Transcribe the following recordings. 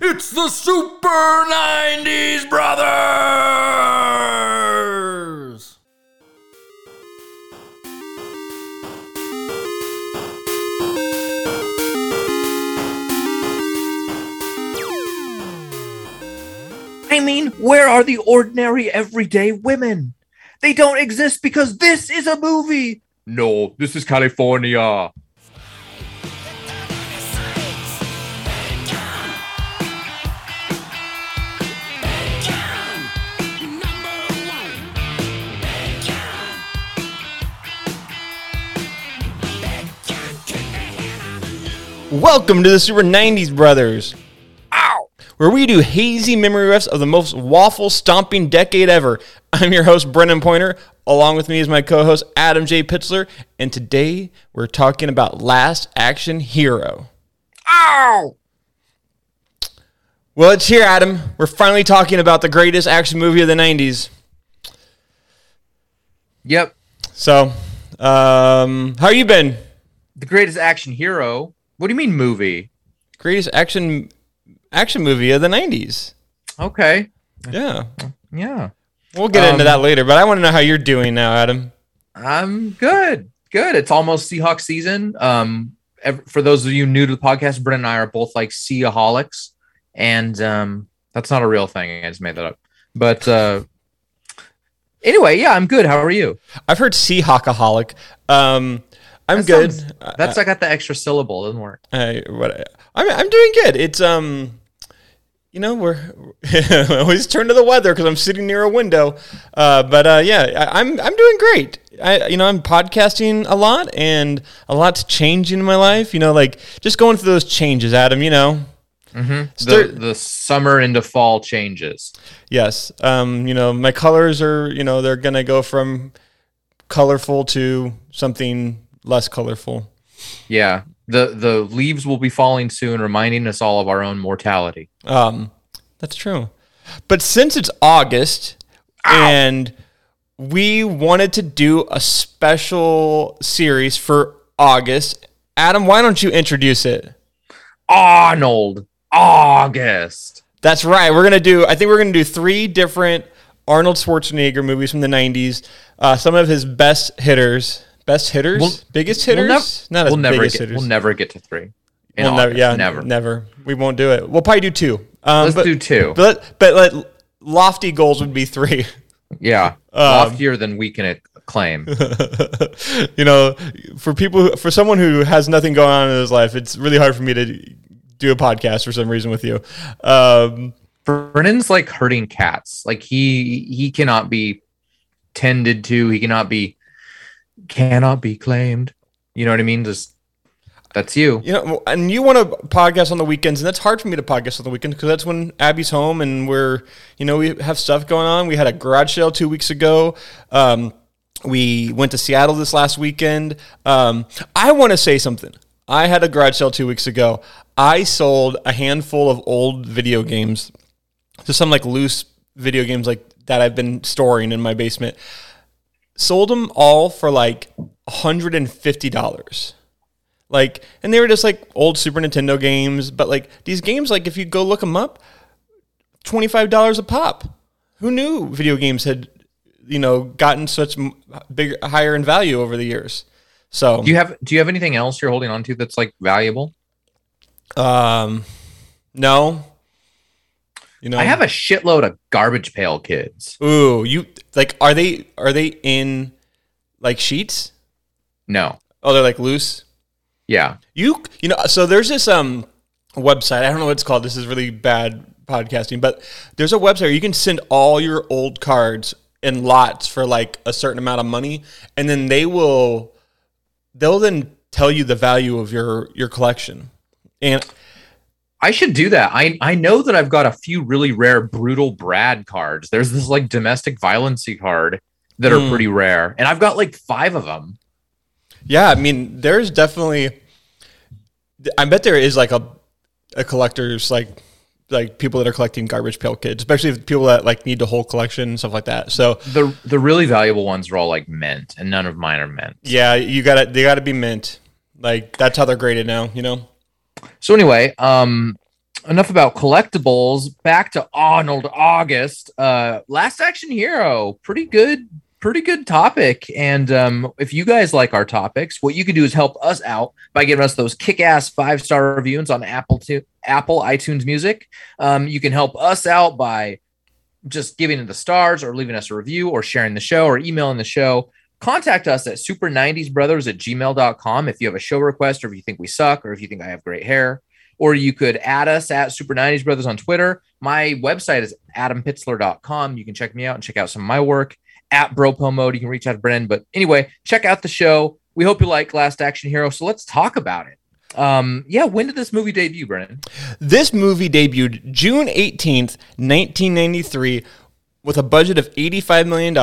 It's the Super 90s Brothers! I mean, where are the ordinary, everyday women? They don't exist because this is a movie. No, this is California. Welcome to the Super 90s Brothers. Ow! Where we do hazy memory riffs of the most waffle stomping decade ever. I'm your host, Brennan Pointer. Along with me is my co host, Adam J. Pitzler. And today we're talking about Last Action Hero. Ow! Well, it's here, Adam. We're finally talking about the greatest action movie of the 90s. Yep. So, um, how you been? The greatest action hero. What do you mean movie? Greatest action action movie of the 90s. Okay. Yeah. Yeah. We'll get into Um, that later, but I want to know how you're doing now, Adam. I'm good. Good. It's almost Seahawks season. Um, for those of you new to the podcast, Brennan and I are both like Seaholics, and um, that's not a real thing. I just made that up. But uh, anyway, yeah, I'm good. How are you? I've heard Seahawkaholic. Um, I'm That good. sounds- That's I got the extra syllable. It doesn't work. I, what, I'm I'm doing good. It's um, you know, we're I always turn to the weather because I'm sitting near a window. Uh, but uh, yeah, I, I'm I'm doing great. I you know I'm podcasting a lot and a lot's changing in my life. You know, like just going through those changes, Adam. You know, The, Start- the summer into fall changes. yes. Um, you know, my colors are you know they're gonna go from colorful to something less colorful. Yeah. The the leaves will be falling soon, reminding us all of our own mortality. Um, that's true. But since it's August and we wanted to do a special series for August, Adam, why don't you introduce it? Arnold August. That's right. We're gonna do. I think we're gonna do three different Arnold Schwarzenegger movies from the '90s. Uh, some of his best hitters, best hitters, We'll- biggest We'll, hitters. nev- Not his we'll never biggest get hitters. we'll never get to three. We'll never, yeah, never, never. We won't do it. We'll probably do two. Um, Let's but, do two. But but like lofty goals would be three. yeah. Um, Loftier than we can claim. you know, for people, who, for someone who has nothing going on in his life, it's really hard for me to do a podcast for some reason with you. Um, Brennan's like hurting cats. Like he he cannot be tended to. He cannot be cannot be claimed. You know what I mean? Just that's you. you know, and you want to podcast on the weekends, and that's hard for me to podcast on the weekends because that's when Abby's home and we're, you know, we have stuff going on. We had a garage sale two weeks ago. Um, we went to Seattle this last weekend. Um, I want to say something. I had a garage sale two weeks ago. I sold a handful of old video games, to some like loose video games like that I've been storing in my basement. Sold them all for like $150 like and they were just like old super nintendo games but like these games like if you go look them up $25 a pop. Who knew video games had you know gotten such m- big higher in value over the years? So Do you have do you have anything else you're holding on to that's like valuable? um no you know I have a shitload of garbage pail kids. ooh you like are they are they in like sheets No. oh they're like loose Yeah. You you know so there's this um website I don't know what it's called this is really bad podcasting but there's a website where you can send all your old cards in lots for like a certain amount of money and then they will they'll then tell you the value of your your collection and I should do that. I I know that I've got a few really rare brutal Brad cards. There's this like domestic violency card that are Hmm. pretty rare, and I've got like five of them. yeah I mean there's definitely I bet there is like a a collector's like like people that are collecting garbage pail kids especially if people that like need the whole collection and stuff like that so The the really valuable ones are all like mint, and none of mine are mint. Yeah, you gotta they gotta be mint. Like that's how they're graded now, you know? So anyway, um, enough about collectibles. Back to Arnold August. Uh, Last Action Hero. Pretty good. Pretty good topic. And um, if you guys like our topics, what you can do is help us out by giving us those kick-ass five-star reviews on Apple to Apple iTunes Music. Um, you can help us out by just giving it the stars or leaving us a review or sharing the show or emailing the show contact us at super 90s brothers at gmail.com if you have a show request or if you think we suck or if you think i have great hair. Or you could add us at super 90s brothers on twitter. My website is adampitzler.com you can check me out and check out some of my work at bropo mode. You can reach out to brennan but anyway check out the show. We hope you like last action hero so let's talk about it. Um yeah when did this movie debut brennan This movie debuted June 18th, 1993, with a budget of $85 million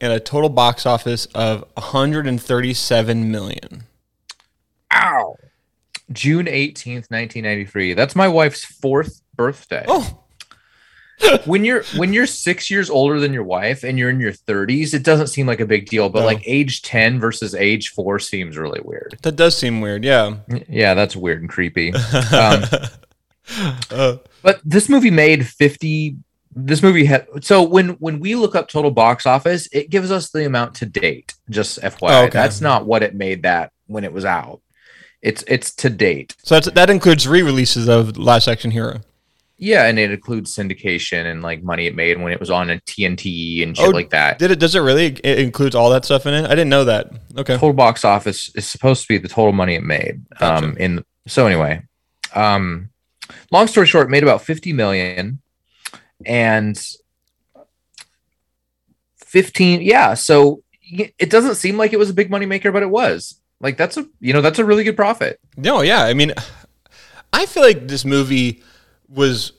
and a total box office of 137 million. ow june 18th 1993 that's my wife's fourth birthday Oh, when you're when you're six years older than your wife and you're in your 30s it doesn't seem like a big deal but No. like age 10 versus age 4 seems really weird that does seem weird. Yeah. yeah that's weird and creepy um, Uh, but this movie made 50 this movie had so when when we look up total box office it gives us the amount to date just fyi Oh, okay. that's not what it made that when it was out it's it's to date so that's, that includes re releases of Last Action Hero. yeah and it includes syndication and like money it made when it was on a tnt and shit Oh, like that Did it? Does it really? It includes all that stuff in it? I didn't know that. Okay. total box office is supposed to be the total money it made. Gotcha. Um, in so anyway, um, long story short, it made about fifty million, and fifteen. Yeah, so it doesn't seem like it was a big money maker, but it was. Like that's a you know that's a really good profit. No, yeah. I mean, I feel like this movie was.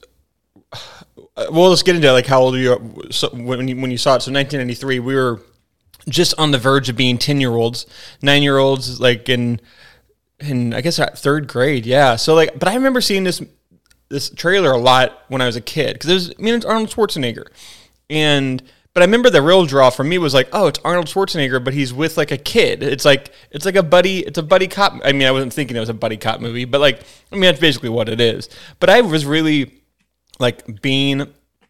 Well, let's get into like how old you so when you, when you saw it. So 1993, we were just on the verge of being 10 year olds, nine year olds, like in in I guess third grade. Yeah. So like, but I remember seeing this this trailer a lot when I was a kid because it was I mean it's Arnold Schwarzenegger, and but I remember the real draw for me was like oh it's Arnold Schwarzenegger but he's with like a kid. It's like it's like a buddy. It's a buddy cop. I mean I wasn't thinking it was a buddy cop movie, but like I mean that's basically what it is. But I was really like being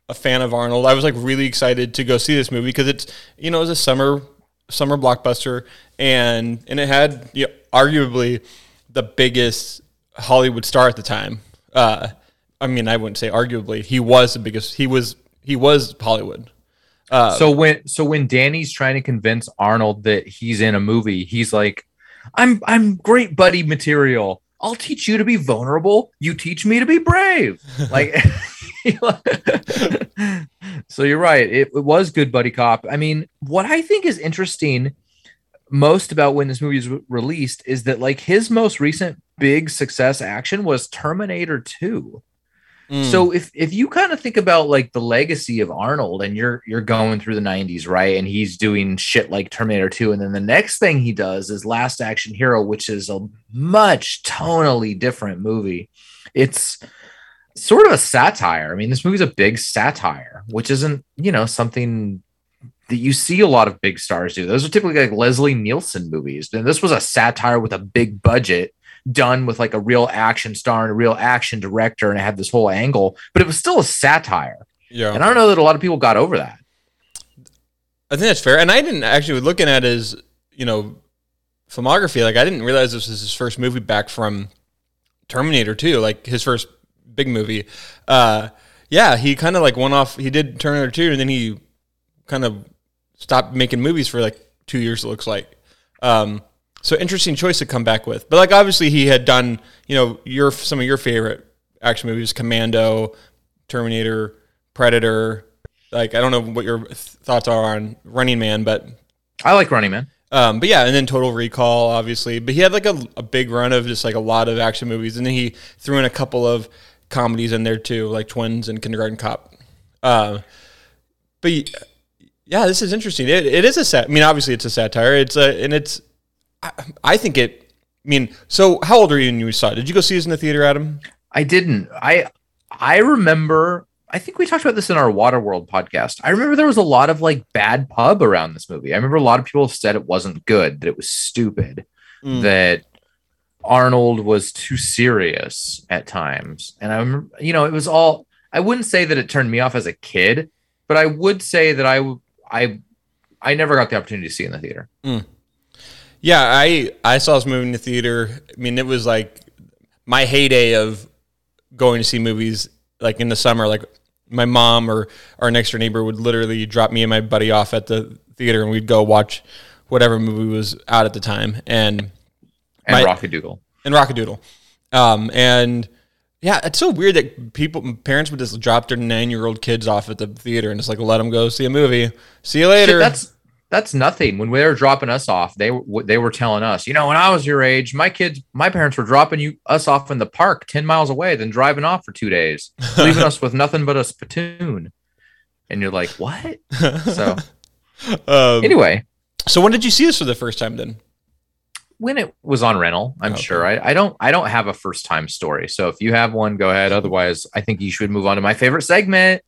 a fan of Arnold, I was like really excited to go see this movie because it's you know it was a summer summer blockbuster and and it had you know, arguably the biggest Hollywood star at the time. Uh, I mean, I wouldn't say arguably he was the biggest. He was he was Hollywood. Uh, so when so when Danny's trying to convince Arnold that he's in a movie, he's like, "I'm I'm great buddy material. I'll teach you to be vulnerable. You teach me to be brave." Like, so you're right. It, it was good buddy cop. I mean, what I think is interesting most about when this movie was re- released is that like his most recent big success action was Terminator 2. Mm, So if if you kind of think about like the legacy of Arnold and you're you're going through the 90s, right? And he's doing shit like Terminator 2 and then the next thing he does is Last Action Hero, which is a much tonally different movie. It's sort of a satire. I mean, this movie's a big satire, which isn't, you know, something that you see a lot of big stars do. Those are typically like Leslie Nielsen movies. And this was a satire with a big budget done with like a real action star and a real action director and it had this whole angle, but it was still a satire. yeah, And I don't know that a lot of people got over that. I think that's fair. And I didn't actually looking at his you know filmography. Like I didn't realize this was his first movie back from Terminator 2, like his first big movie. Uh, yeah, he kind of like went off. He did Terminator 2, and then he kind of stopped making movies for like two years. It looks like. Um, so interesting choice to come back with. But like obviously he had done you know your some of your favorite action movies, Commando, Terminator, Predator. Like I don't know what your th- thoughts are on Running Man, but I like Running Man. um, but yeah, and then Total Recall, obviously. But he had like a, a big run of just like a lot of action movies, and then he threw in a couple of comedies in there too, like Twins and Kindergarten Cop. Uh, but yeah, this is interesting. It, it is a sat. I mean, obviously it's a satire. It's a and it's. I, I think it. I mean, so how old are you when you saw it? Did you go see this in the theater, Adam? I didn't. I I remember I think we talked about this in our Waterworld podcast. I remember there was a lot of like bad pub around this movie. I remember a lot of people said it wasn't good, that it was stupid, Mm. that Arnold was too serious at times. And I'm, you know, it was all I wouldn't say that it turned me off as a kid, but I would say that I I I never got the opportunity to see it in the theater. Yeah, I I saw this movie in the theater. I mean, it was like my heyday of going to see movies like in the summer. Like my mom or our next door neighbor would literally drop me and my buddy off at the theater, and we'd go watch whatever movie was out at the time. And And My- Dougal. and Rock-a-Doodle. Um, and yeah, it's so weird that people, parents would just drop their nine year old kids off at the theater and just like let them go see a movie. See you later. Shit, that's that's nothing. When they were dropping us off, they were they were telling us, you know, when I was your age, my kids, my parents were dropping you us off in the park ten miles away, then driving off for two days, leaving us with nothing but a spittoon. And you're like, what? So um, anyway, so when did you see this for the first time then? when it was on rental, I'm Okay. sure. I, I don't I don't have a first time story. So if you have one, go ahead. Otherwise, I think you should move on to my favorite segment.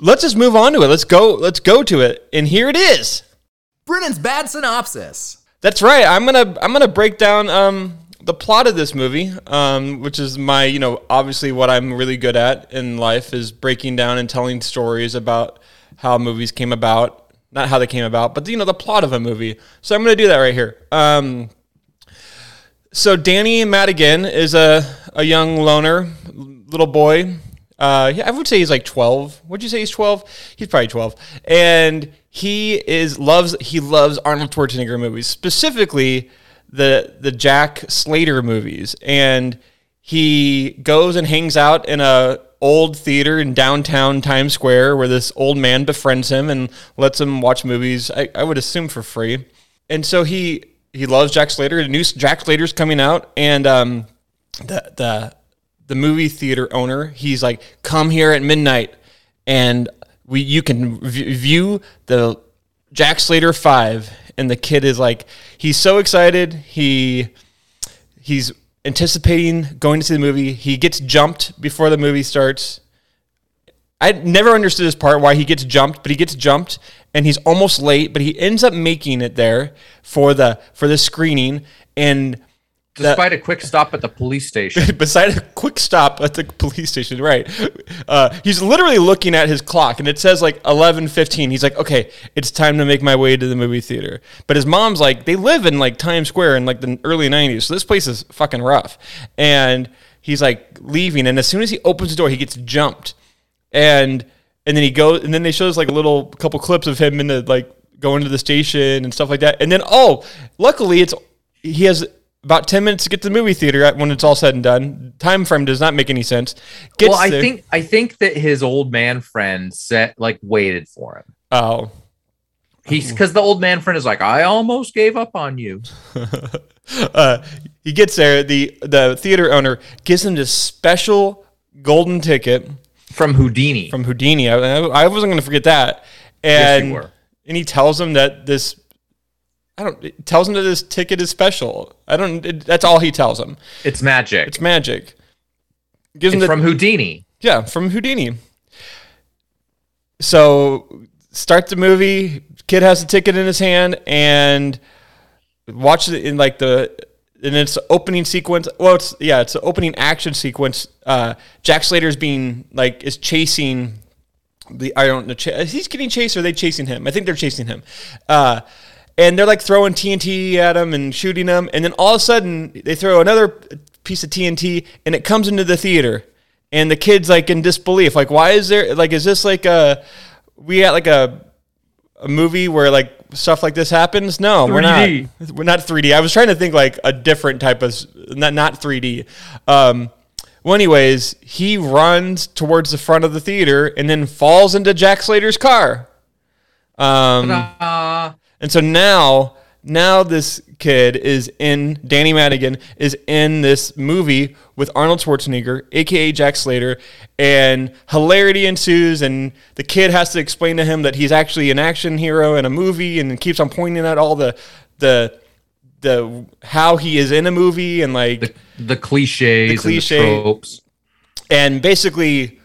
Let's just move on to it. Let's go. Let's go to it. And here it is. Brennan's bad synopsis. That's right. I'm gonna I'm gonna break down um, the plot of this movie, um, which is my you know obviously what I'm really good at in life is breaking down and telling stories about how movies came about, not how they came about, but you know the plot of a movie. So I'm gonna do that right here. Um, so Danny Madigan is a a young loner little boy. Uh, I would say he's like 12. Would you say he's 12? He's probably 12. And he is loves he loves Arnold Schwarzenegger movies, specifically the the Jack Slater movies. And he goes and hangs out in a old theater in downtown Times Square where this old man befriends him and lets him watch movies. I, I would assume for free. And so he he loves Jack Slater. The new Jack Slater's coming out, and um, the the the movie theater owner he's like come here at midnight and we you can v- view the jack slater 5 and the kid is like he's so excited he he's anticipating going to see the movie he gets jumped before the movie starts. I never understood this part why he gets jumped, but he gets jumped and he's almost late, but he ends up making it there for the for the screening and Despite a quick stop at the police station. beside a quick stop at the police station, right? Uh, he's literally looking at his clock, and it says like eleven fifteen. He's like, "Okay, it's time to make my way to the movie theater." But his mom's like, they live in like Times Square in like the early '90s, so this place is fucking rough. And he's like leaving, and as soon as he opens the door, he gets jumped, and and then he goes, and then they show us like a little couple clips of him in the like going to the station and stuff like that. And then oh, luckily it's he has about 10 minutes to get to the movie theater when it's all said and done. Time frame does not make any sense. Gets well, I there- think I think that his old man friend set like waited for him. Oh. He's because the old man friend is like, I almost gave up on you. uh, he gets there. The the theater owner gives him this special golden ticket From Houdini. from Houdini. I, I wasn't going to forget that. Yes, And were. and he tells him that this. I don't. It tells him that this ticket is special. I don't. It, that's all he tells him. it's magic. It's magic. Gives him It's the, from Houdini. Yeah, from Houdini. So start the movie. Kid has a ticket in his hand and watch it in like the and it's opening sequence. Well, it's yeah, it's the opening action sequence. Uh, Jack Slater's being like is chasing the I don't know. Ch- he's getting chased or are they chasing him? I think they're chasing him. Uh, and they're like throwing TNT at him and shooting him, and then all of a sudden they throw another piece of TNT and it comes into the theater, and the kid's like in disbelief, like why is there like is this like a we at like a a movie where like stuff like this happens? No, we're not. 3D. We're not 3D. I was trying to think like a different type of not not 3D. Um, well, anyways, he runs towards the front of the theater and then falls into Jack Slater's car. Um, Uh, and so now, now this kid is in Danny Madigan is in this movie with Arnold Schwarzenegger, aka Jack Slater, and hilarity ensues. And the kid has to explain to him that he's actually an action hero in a movie, and keeps on pointing at all the the the how he is in a movie and like the, the cliches, The cliche. and the tropes. and basically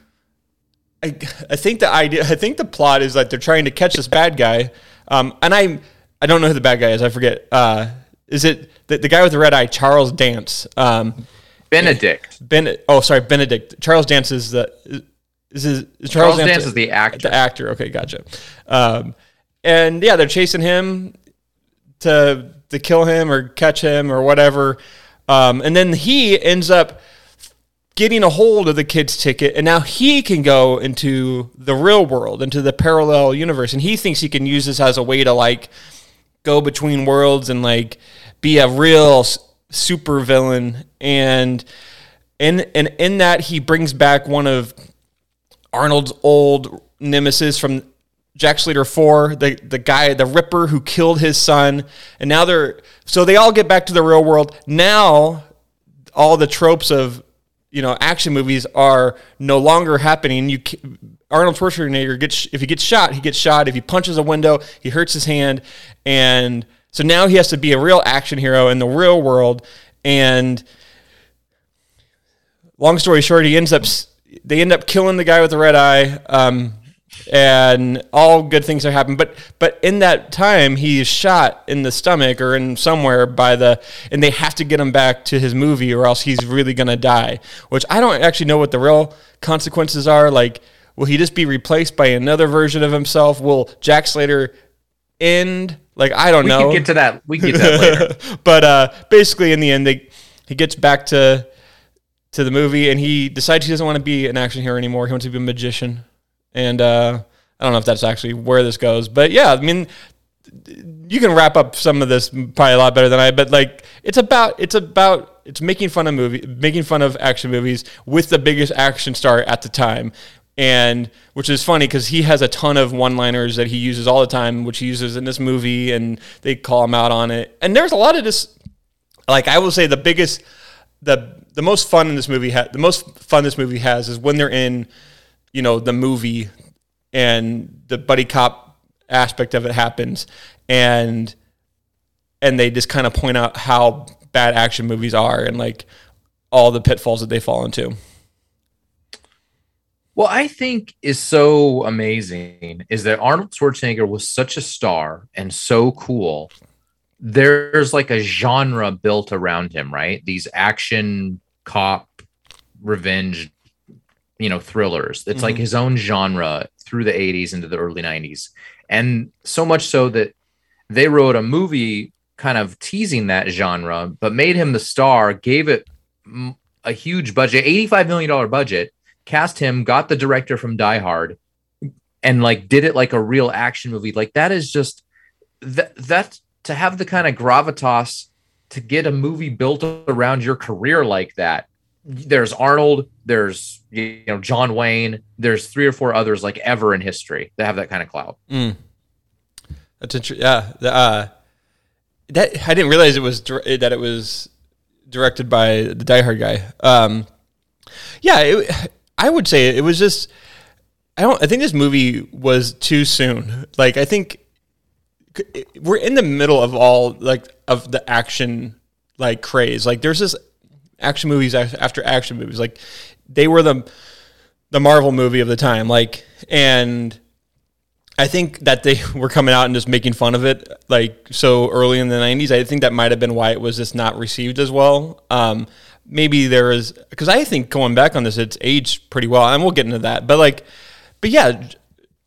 I, I think the idea I think the plot is that they're trying to catch this bad guy um, and I I don't know who the bad guy is I forget uh, is it the, the guy with the red eye, Charles Dance? Um, Benedict. Ben. Oh, sorry, Benedict. Charles Dance is the is, is, is Charles, Dance is the actor. the actor. Okay, gotcha. Um, and yeah, they're chasing him to to kill him or catch him or whatever. Um, and then he ends up getting a hold of the kid's ticket, and now he can go into the real world, into the parallel universe, and he thinks he can use this as a way to like go between worlds and like be a real super villain. And in and in that, he brings back one of Arnold's old nemesis from Jack Slater 4, the, the guy, the Ripper who killed his son. And now they're, so they all get back to the real world. Now, all the tropes of, you know, action movies are no longer happening. You, Arnold Schwarzenegger gets, if he gets shot, he gets shot. If he punches a window, he hurts his hand. And so now he has to be a real action hero in the real world. And, long story short, he ends up they end up killing the guy with the red eye, um, and all good things are happening. But but in that time, he's shot in the stomach or in somewhere by the, and they have to get him back to his movie, or else he's really gonna die. Which I don't actually know what the real consequences are. Like, will he just be replaced by another version of himself? Will Jack Slater end? Like, I don't We know can get to that. We can get to that later. but uh, basically, in the end, they he gets back to to the movie, and he decides he doesn't want to be an action hero anymore. He wants to be a magician, and uh, I don't know if that's actually where this goes, but yeah, I mean, you can wrap up some of this probably a lot better than I. But like, it's about it's about it's making fun of movie, making fun of action movies with the biggest action star at the time. And which is funny because he has a ton of one-liners that he uses all the time, which he uses in this movie, and they call him out on it. And there's a lot of this like I will say the biggest the the most fun in this movie ha- the most fun this movie has is when they're in you know the movie and the buddy cop aspect of it happens and and they just kind of point out how bad action movies are and like all the pitfalls that they fall into What I think is so amazing is that Arnold Schwarzenegger was such a star and so cool. There's like a genre built around him, right? These action cop revenge, you know, thrillers. It's like Mhm. his own genre through the 80s into the early 90s. And so much so that they wrote a movie kind of teasing that genre, but made him the star, gave it a huge budget, $85 million budget, cast him, got the director from Die Hard, and like did it like a real action movie. Like that is just that that to have the kind of gravitas to get a movie built around your career like that. There's Arnold, there's you know John Wayne, there's three or four others like ever in history that have that kind of clout. Mm. That's interesting. Yeah, the, uh, that I didn't realize it was that it was directed by the Die Hard guy. Um, yeah, it, I would say it was just. I don't. I think this movie was too soon. Like I think we're in the middle of all like of the action like craze. Like there's this action movies after action movies. Like they were the the Marvel movie of the time. Like and I think that they were coming out and just making fun of it like so early in the 90s. I think that might have been why it was just not received as well. Um, maybe there is because I think going back on this, it's aged pretty well, and we'll get into that. But like, but yeah,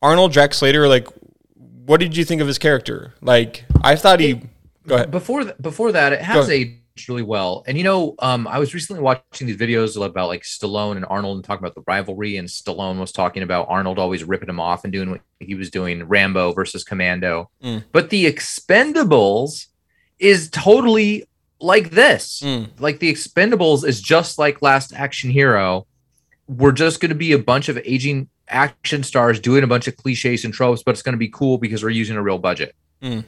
Arnold Jack Slater, like, what did you think of his character? Like, I thought he. Go ahead. Before th- before that, it has ahead. Really well. And you know, um, I was recently watching these videos about like Stallone and Arnold and talking about the rivalry. And Stallone was talking about Arnold always ripping him off and doing what he was doing, Rambo versus Commando. Mm. But the Expendables is totally like this. Mm. Like the Expendables is just like Last Action Hero. We're just going to be a bunch of aging action stars doing a bunch of cliches and tropes, but it's going to be cool because we're using a real budget. Mm.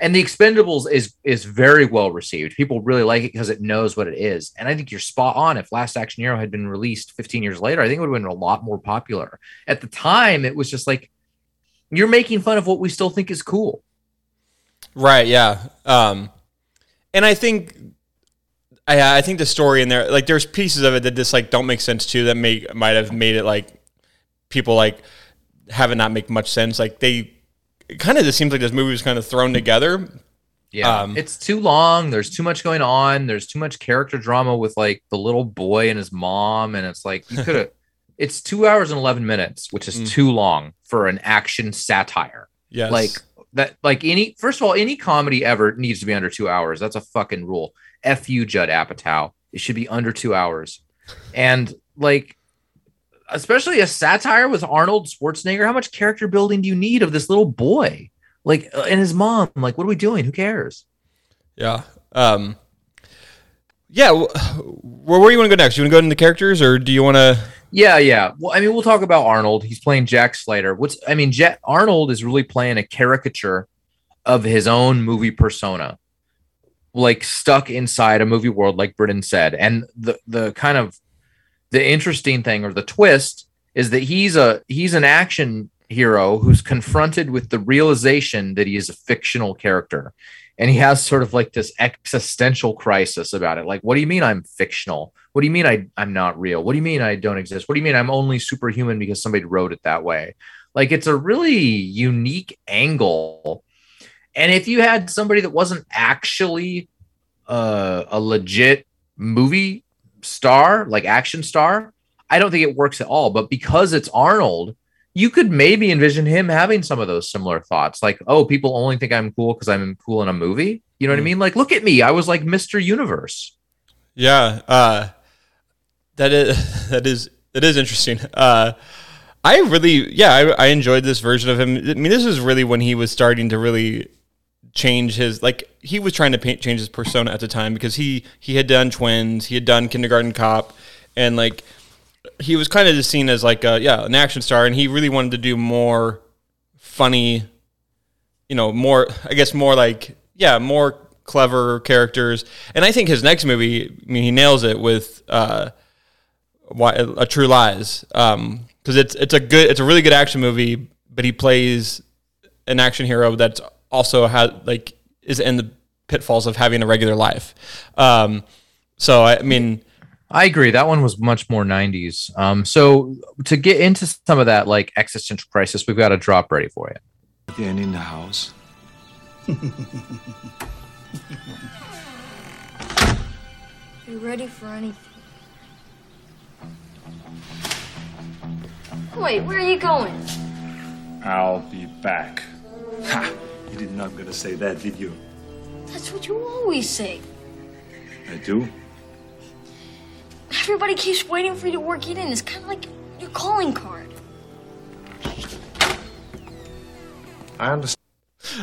And the Expendables is is very well received. People really like it because it knows what it is. And I think you're spot on. If Last Action Hero had been released 15 years later, I think it would have been a lot more popular. At the time, it was just like you're making fun of what we still think is cool. Right. Yeah. Um, and I think, I I think the story in there, like, there's pieces of it that just like don't make sense too. That may might have made it like people like have it not make much sense. Like they, it kind of just seems like this movie was kind of thrown together. Yeah, Um, it's too long. There's too much going on. There's too much character drama with like the little boy and his mom, and it's like you could have. it's two hours and eleven minutes, which is Mm. too long for an action satire. Yes. Like that. Like any. First of all, any comedy ever needs to be under two hours. That's a fucking rule. F you, Judd Apatow. It should be under two hours, and like. Especially a satire with Arnold Schwarzenegger. How much character building do you need of this little boy? Like, uh, and his mom. Like, what are we doing? Who cares? Yeah. Um, yeah. Where, where do you want to go next? You want to go into the characters, or do you want to? Yeah, yeah. Well, I mean, we'll talk about Arnold. He's playing Jack Slater. What's I mean, Jack Arnold is really playing a caricature of his own movie persona, like stuck inside a movie world, like Brennan said. And the the kind of the interesting thing or the twist is that he's a he's an action hero who's confronted with the realization that he is a fictional character. And he has sort of like this existential crisis about it. Like, what do you mean I'm fictional? What do you mean I, I'm not real? What do you mean I don't exist? What do you mean I'm only superhuman because somebody wrote it that way? Like, it's a really unique angle. And if you had somebody that wasn't actually uh, a legit movie star, like action star, I don't think it works at all. But because it's Arnold, you could maybe envision him having some of those similar thoughts like oh people only think i'm cool because i'm cool in a movie you know what i Mm. mean like look at me i was like mr universe Yeah. Uh, that is that is that is interesting. Uh, I really, yeah, I, I enjoyed this version of him. I mean, this is really when he was starting to really change his like he was trying to paint, change his persona at the time because he he had done twins he had done kindergarten cop and like he was kind of just seen as like a, yeah an action star and he really wanted to do more funny you know more i guess more like yeah more clever characters. And i think his next movie i mean he nails it with uh why a true lies um because it's it's a good it's a really good action movie but he plays an action hero that's also has like is in the pitfalls of having a regular life um so i mean i agree that one was much more 90s um so to get into some of that like existential crisis we've got a drop ready for you Dan in the house. You ready for anything? Wait, where are you going? I'll be back. Ha! You did not gonna say that, did you? That's what you always say. I do. Everybody keeps waiting for you to work it in. It's kind of like your calling card. I understand.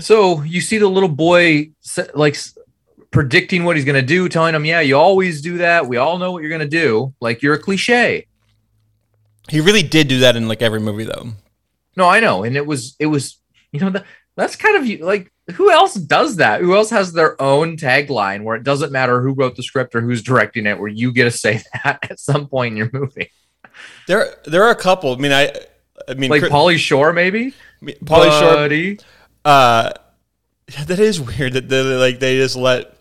so you see the little boy like predicting what he's going to do telling him yeah you always do that we all know what you're going to do like you're a cliche he really did do that in like every movie though No, I know, and it was it was you know that that's kind of like who else does that? Who else has their own tagline where it doesn't matter who wrote the script or who's directing it, where you get to say that at some point in your movie, There, there are a couple. I mean, I, I mean, like Chris- Pauly Shore, maybe. Pauly Shore. Buddy. Uh, that is weird that they like they just let.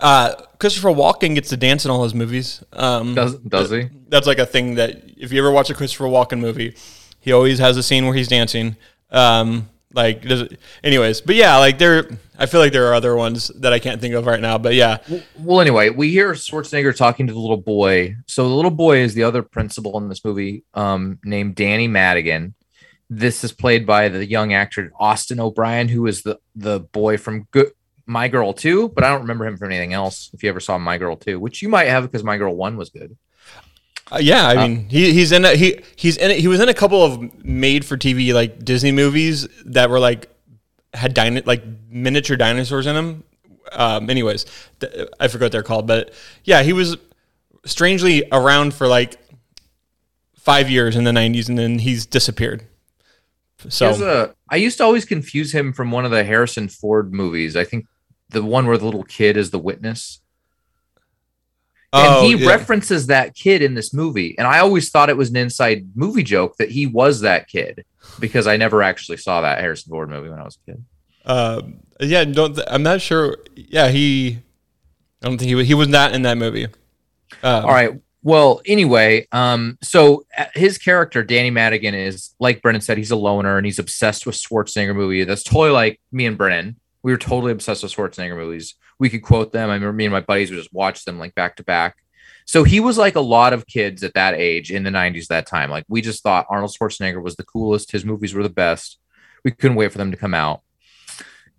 Uh, Christopher Walken gets to dance in all his movies. Um, Does does he? that's like a thing that if you ever watch a Christopher Walken movie, he always has a scene where he's dancing. Um, like, does it, anyways, but yeah, like there, I feel like there are other ones that I can't think of right now. But yeah, Well, anyway, we hear Schwarzenegger talking to the little boy. So the little boy is the other principal in this movie, um, named Danny Madigan. This is played by the young actor Austin O'Brien, who is the the boy from Good My Girl 2, but I don't remember him from anything else. If you ever saw My Girl 2, which you might have because My Girl 1 was good. Uh, yeah, I Uh, mean, he he's in a, he he's in it. He was in a couple of made for TV like Disney movies that were like had dino- like miniature dinosaurs in them. Um, anyways, th- I forgot what they're called, but yeah, he was strangely around for like five years in the '90s, and then he's disappeared. So a, I used to always confuse him from one of the Harrison Ford movies. I think the one where the little kid is the witness. And Oh, he yeah. references that kid in this movie and i always thought it was an inside movie joke that he was that kid because i never actually saw that harrison ford movie when i was a kid Uh, yeah, don't. Th- I'm not sure. Yeah, he. I don't think he was. He was not in that movie. Um, all right well anyway um so uh, his character danny madigan is like brennan said he's a loner and he's obsessed with schwarzenegger movie that's totally like me and brennan We were totally obsessed with Schwarzenegger movies. We could quote them. I remember me and my buddies would just watch them like back to back. So he was like a lot of kids at that age in the 90s that time. Like we just thought Arnold Schwarzenegger was the coolest. His movies were the best. We couldn't wait for them to come out.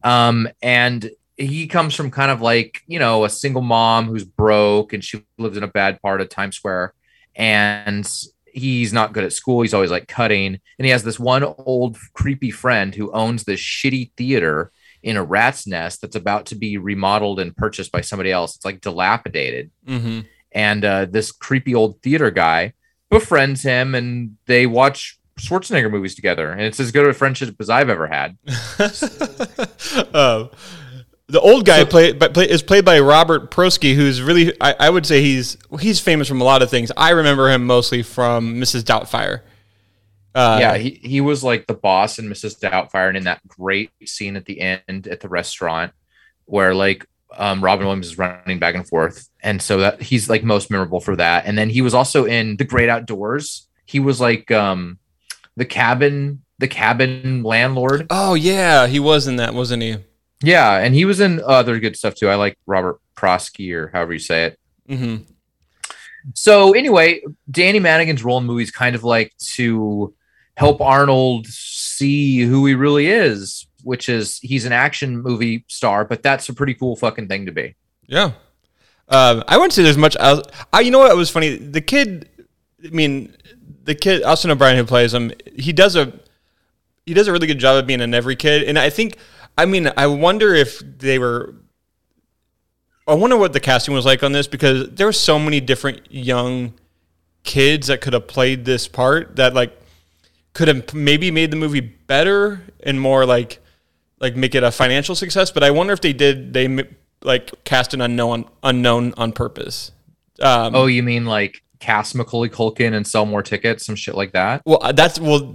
Um, and he comes from kind of like, you know, a single mom who's broke and she lives in a bad part of Times Square. And he's not good at school. He's always like cutting. And he has this one old creepy friend who owns this shitty theater in a rat's nest that's about to be remodeled and purchased by somebody else. It's like dilapidated. Mm-hmm. And uh, this creepy old theater guy befriends him and they watch Schwarzenegger movies together. And it's as good a friendship as I've ever had. uh, the old guy play, but play, is played by Robert Prosky, who's really I, I, would say he's he's famous from a lot of things. I remember him mostly from Mrs. Doubtfire. Uh, yeah, he, he was like the boss in Mrs. Doubtfire, and in that great scene at the end at the restaurant where like um, Robin Williams is running back and forth, and so that he's like most memorable for that. And then he was also in The Great Outdoors. He was like um, the cabin the cabin landlord. Oh yeah, he was in that, wasn't he? Yeah, and he was in other good stuff too. I like Robert Prosky or however you say it. Mm-hmm. So anyway, Danny Madigan's role in movies kind of like to help Arnold see who he really is, which is he's an action movie star, but that's a pretty cool fucking thing to be. Yeah. Uh, I wouldn't say there's much else. I, you know what? Was funny. The kid, I mean, the kid Austin O'Brien who plays him, he does a he does a really good job of being an every kid, and I think I mean, I wonder if they were. I wonder what the casting was like on this because there were so many different young kids that could have played this part that like could have maybe made the movie better and more like like make it a financial success. But I wonder if they did they like cast an unknown unknown on purpose. Um, oh, you mean like cast Macaulay Culkin and sell more tickets, some shit like that? Well, uh, that's well,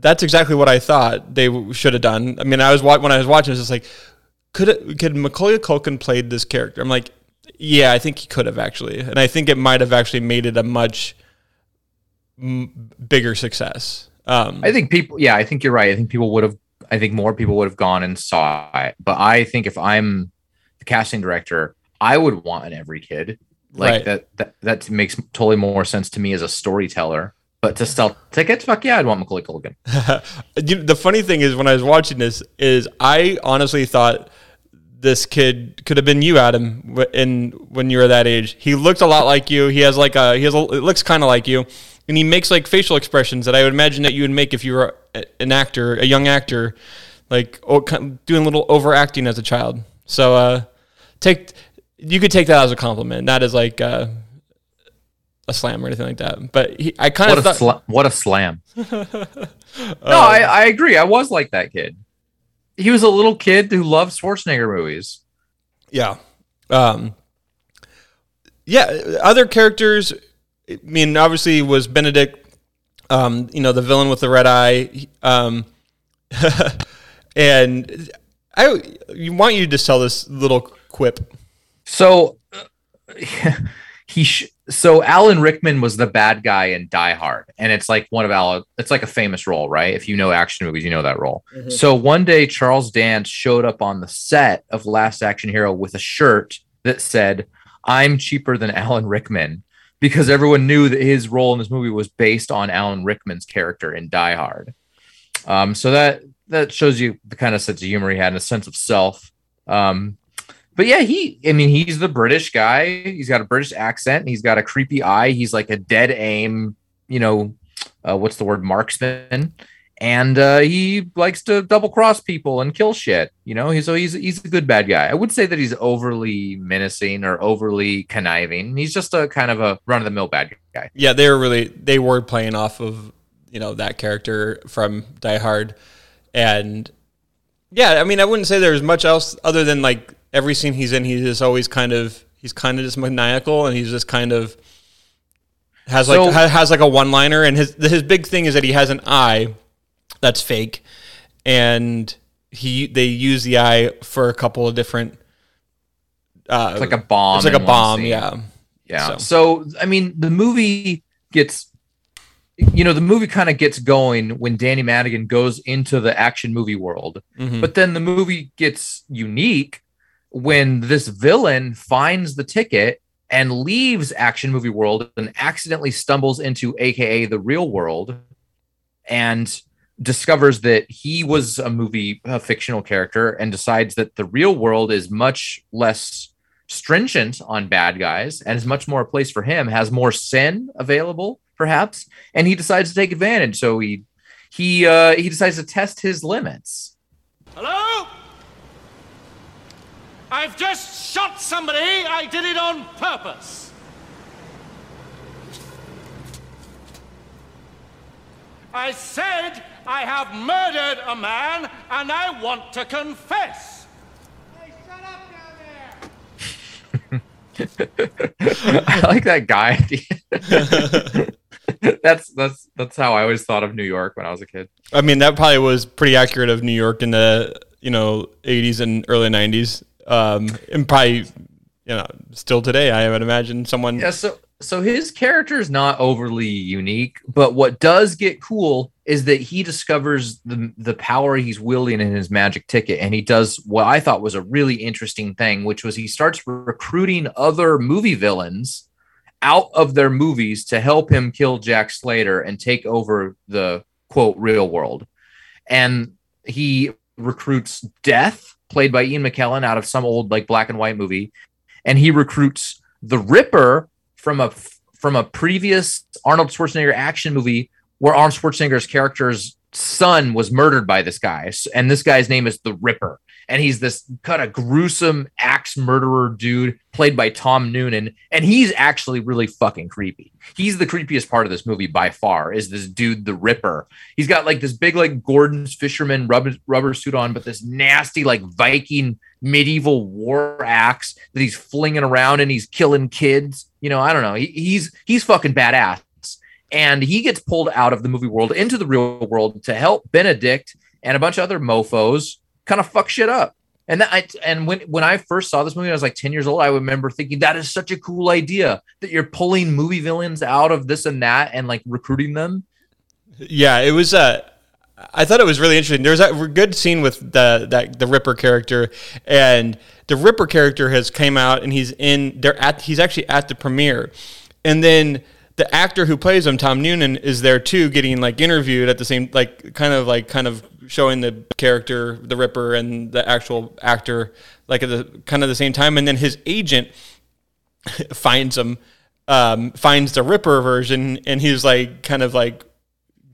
that's exactly what I thought they should have done. I mean, I was when I was watching, it was just like, could it, could Macaulay Culkin played this character? I'm like, yeah, I think he could have actually, and I think it might have actually made it a much m- bigger success. Um, I think people, yeah, I think you're right. I think people would have, I think more people would have gone and saw it. But I think if I'm the casting director, I would want an every kid like right. that, that. That makes totally more sense to me as a storyteller. But to sell tickets, fuck yeah, I'd want Macaulay Culkin. the funny thing is, when I was watching this, is I honestly thought this kid could have been you, Adam, in when you were that age. He looked a lot like you. He has like a he has a, it looks kind of like you, and he makes like facial expressions that I would imagine that you would make if you were an actor, a young actor, like doing a little overacting as a child. So uh, take you could take that as a compliment, not as like. Uh, a slam or anything like that. But he, I kind of thought, sla- what a slam. no, I, I agree. I was like that kid. He was a little kid who loved Schwarzenegger movies. Yeah. Um, yeah. Other characters. I mean, obviously, was Benedict. Um, you know, the villain with the red eye. Um, and I want you to tell this little quip. So. Uh, he sh- so Alan Rickman was the bad guy in Die Hard, and it's like one of Alan. It's like a famous role, right? If you know action movies, you know that role. Mm-hmm. So one day, Charles Dance showed up on the set of Last Action Hero with a shirt that said, "I'm cheaper than Alan Rickman," because everyone knew that his role in this movie was based on Alan Rickman's character in Die Hard. Um, so that that shows you the kind of sense of humor he had and a sense of self. Um, but yeah, he, I mean, he's the British guy. He's got a British accent. He's got a creepy eye. He's like a dead aim, you know, uh, what's the word, marksman. And uh, he likes to double cross people and kill shit. You know, so he's he's a good bad guy. I would say that he's overly menacing or overly conniving. He's just a kind of a run of the mill bad guy. Yeah, they were really they were playing off of you know that character from Die Hard, and yeah, I mean, I wouldn't say there's much else other than like every scene he's in, he's just always kind of he's kind of just maniacal, and he's just kind of has like so, has like a one liner, and his his big thing is that he has an eye that's fake, and he they use the eye for a couple of different. Uh, it's like a bomb. It's like a bomb. Yeah. Yeah. So. so I mean, the movie gets you know the movie kind of gets going when Danny Madigan goes into the action movie world, Mhm. but then the movie gets unique when this villain finds the ticket and leaves action movie world and accidentally stumbles into AKA the real world and discovers that he was a movie a fictional character and decides that the real world is much less stringent on bad guys and is much more a place for him has more sin available perhaps and he decides to take advantage so he he uh he decides to test his limits Hello? I've just shot somebody. I did it on purpose. I said I have murdered a man and I want to confess. Hey, shut up down there. i like that guy that's that's that's how i always thought of new york when i was a kid I mean, that probably was pretty accurate of New York in the you know 80s and early 90s, um, and probably you know still today. I would imagine someone. Yeah, so so his character is not overly unique, but what does get cool is that he discovers the the power he's wielding in his magic ticket, and he does what I thought was a really interesting thing, which was he starts recruiting other movie villains out of their movies to help him kill Jack Slater and take over the quote real world. And he recruits Death, played by Ian McKellen, out of some old like black and white movie, and he recruits the Ripper from a from a previous Arnold Schwarzenegger action movie where Arnold Schwarzenegger's character's son was murdered by this guy, and this guy's name is the Ripper, and he's this kind of gruesome axe murderer dude played by Tom Noonan, and he's actually really fucking creepy. He's the creepiest part of this movie by far. Is this dude the Ripper? He's got like this big like Gorton's fisherman rubber rubber suit on, but this nasty like Viking medieval war axe that he's flinging around and he's killing kids. You know, I don't know. He, he's he's fucking badass, and he gets pulled out of the movie world into the real world to help Benedict and a bunch of other mofo's kind of fuck shit up. And that I, and when when I first saw this movie, I was like 10 years old. I remember thinking that is such a cool idea that you're pulling movie villains out of this and that and like recruiting them. Yeah, it was. Uh, I thought it was really interesting. There's a good scene with the that the Ripper character, and the Ripper character has came out, and he's in. They're at. He's actually at the premiere, and then the actor who plays him, Tom Noonan, is there too, getting like interviewed at the same, like kind of like kind of showing the character, the Ripper, and the actual actor, like at the kind of the same time, and then his agent finds him, um, finds the Ripper version, and he's like kind of like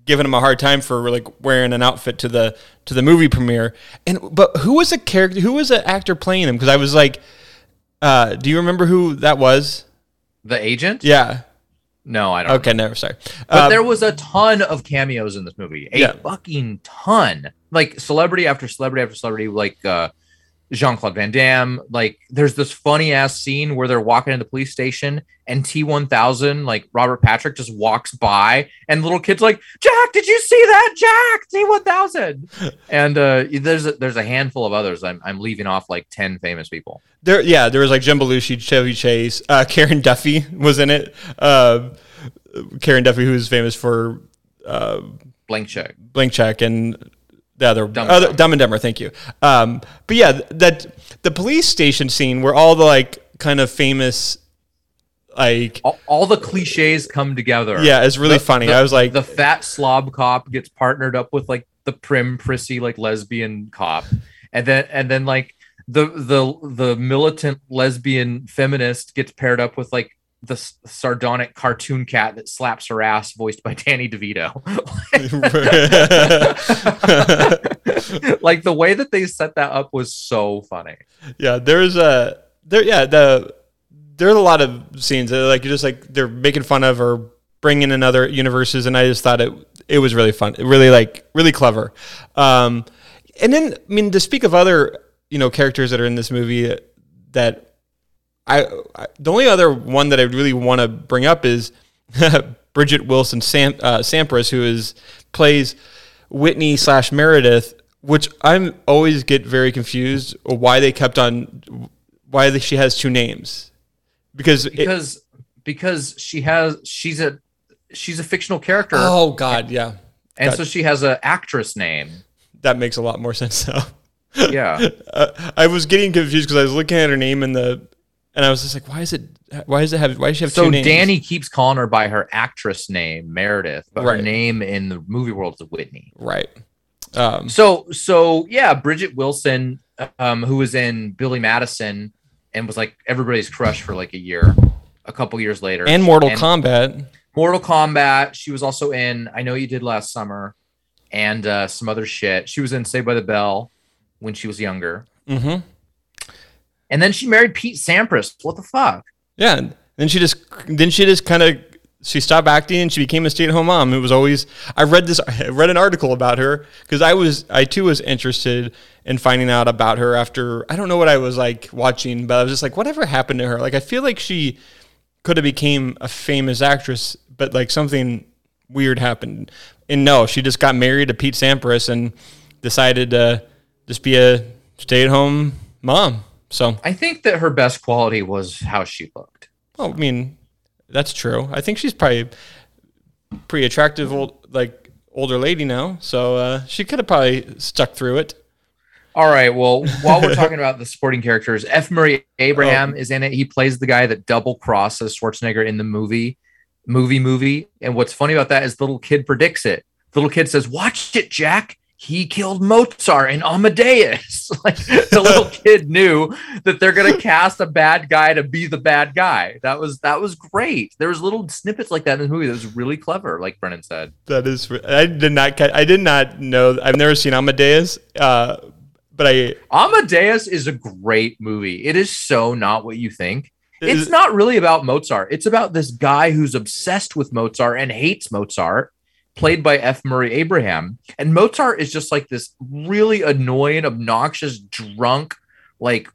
giving him a hard time for like wearing an outfit to the to the movie premiere. And but who was the character? Who was the actor playing him? Because I was like, uh, do you remember who that was? The agent? Yeah. No, I don't. Okay, never. Sorry. But Um, there was a ton of cameos in this movie. A Yeah. fucking ton. Like celebrity after celebrity after celebrity, like uh Jean Claude Van Damme. Like there's this funny ass scene where they're walking in the police station and T1000, like Robert Patrick, just walks by and little kids like, Jack, did you see that? Jack, T1000. and uh there's a, there's a handful of others. I'm, I'm leaving off like 10 famous people. there, yeah, there was like Jim Belushi, Chevy Chase, uh, Karen Duffy was in it. Uh, Karen Duffy, who's famous for uh, Blank check. Blank Check and the other Dumb and other, Dumber. Dumb and Dumber. Thank you. Um, but yeah, that the police station scene where all the like kind of famous, like All, all the cliches come together. yeah, it's really The- funny. the- I was like, the fat slob cop gets partnered up with like the prim prissy like lesbian cop and then and then like the the the militant lesbian feminist gets paired up with like the sardonic cartoon cat that slaps her ass voiced by Danny DeVito. like the way that they set that up was so funny. yeah, there's a there. Yeah, the there's a lot of scenes that like you're just like they're making fun of or bringing in other universes, and I just thought it it was really fun, really like really clever. Um, and then I mean to speak of other you know characters that are in this movie that I, I the only other one that I really want to bring up is Bridgette Wilson Sam, uh, Sampras, who is plays Whitney slash Meredith, which I'm always get very confused why they kept on why they, she has two names because it- Because because she has she's a she's a fictional character, Oh God, yeah, and got- so she has an actress name. that makes a lot more sense now. Yeah, uh, I was getting confused because I was looking at her name in the, and I was just like, why is it? Why does it have? Why does she have so two names? Danny keeps calling her by her actress name Meredith, but Right. her name in the movie world is Whitney. right? Um, So so yeah, Bridgette Wilson, um, who was in Billy Madison and was like everybody's crush for like a year, a couple years later, and Mortal Kombat. Mortal Kombat. She was also in I Know You Did Last Summer, and uh, some other shit. She was in Saved by the Bell when she was younger, hmm and then she married Pete Sampras. What the fuck? Yeah. and Then she just then she just kind of she stopped acting and she became a stay-at-home mom. It was always I read this I read an article about her because I was I too was interested in finding out about her after I don't know what I was like watching, but I was just like, whatever happened to her? Like I feel like she could have became a famous actress, but like something weird happened. And no, she just got married to Pete Sampras and decided to just be a stay-at-home mom. So I think that her best quality was how she looked. Oh, I mean, that's true. I think she's probably pretty attractive, old like older lady now. So uh, she could have probably stuck through it. All right. Well, while we're talking about the supporting characters, F. Murray Abraham is in it. He plays the guy that double crosses Schwarzenegger in the movie, movie, movie. And what's funny about that is the little kid predicts it. The little kid says, "Watch it, Jack. He killed Mozart and Amadeus." like the little kid knew that they're gonna cast a bad guy to be the bad guy. That was that was great. There was little snippets like that in the movie that was really clever, like Brennan said. That is, I did not, I did not know. I've never seen Amadeus, uh, but I. Amadeus is a great movie. It is so not what you think. Is- It's not really about Mozart. It's about this guy who's obsessed with Mozart and hates Mozart, played by F. Murray Abraham. And Mozart is just like this really annoying, obnoxious, drunk, like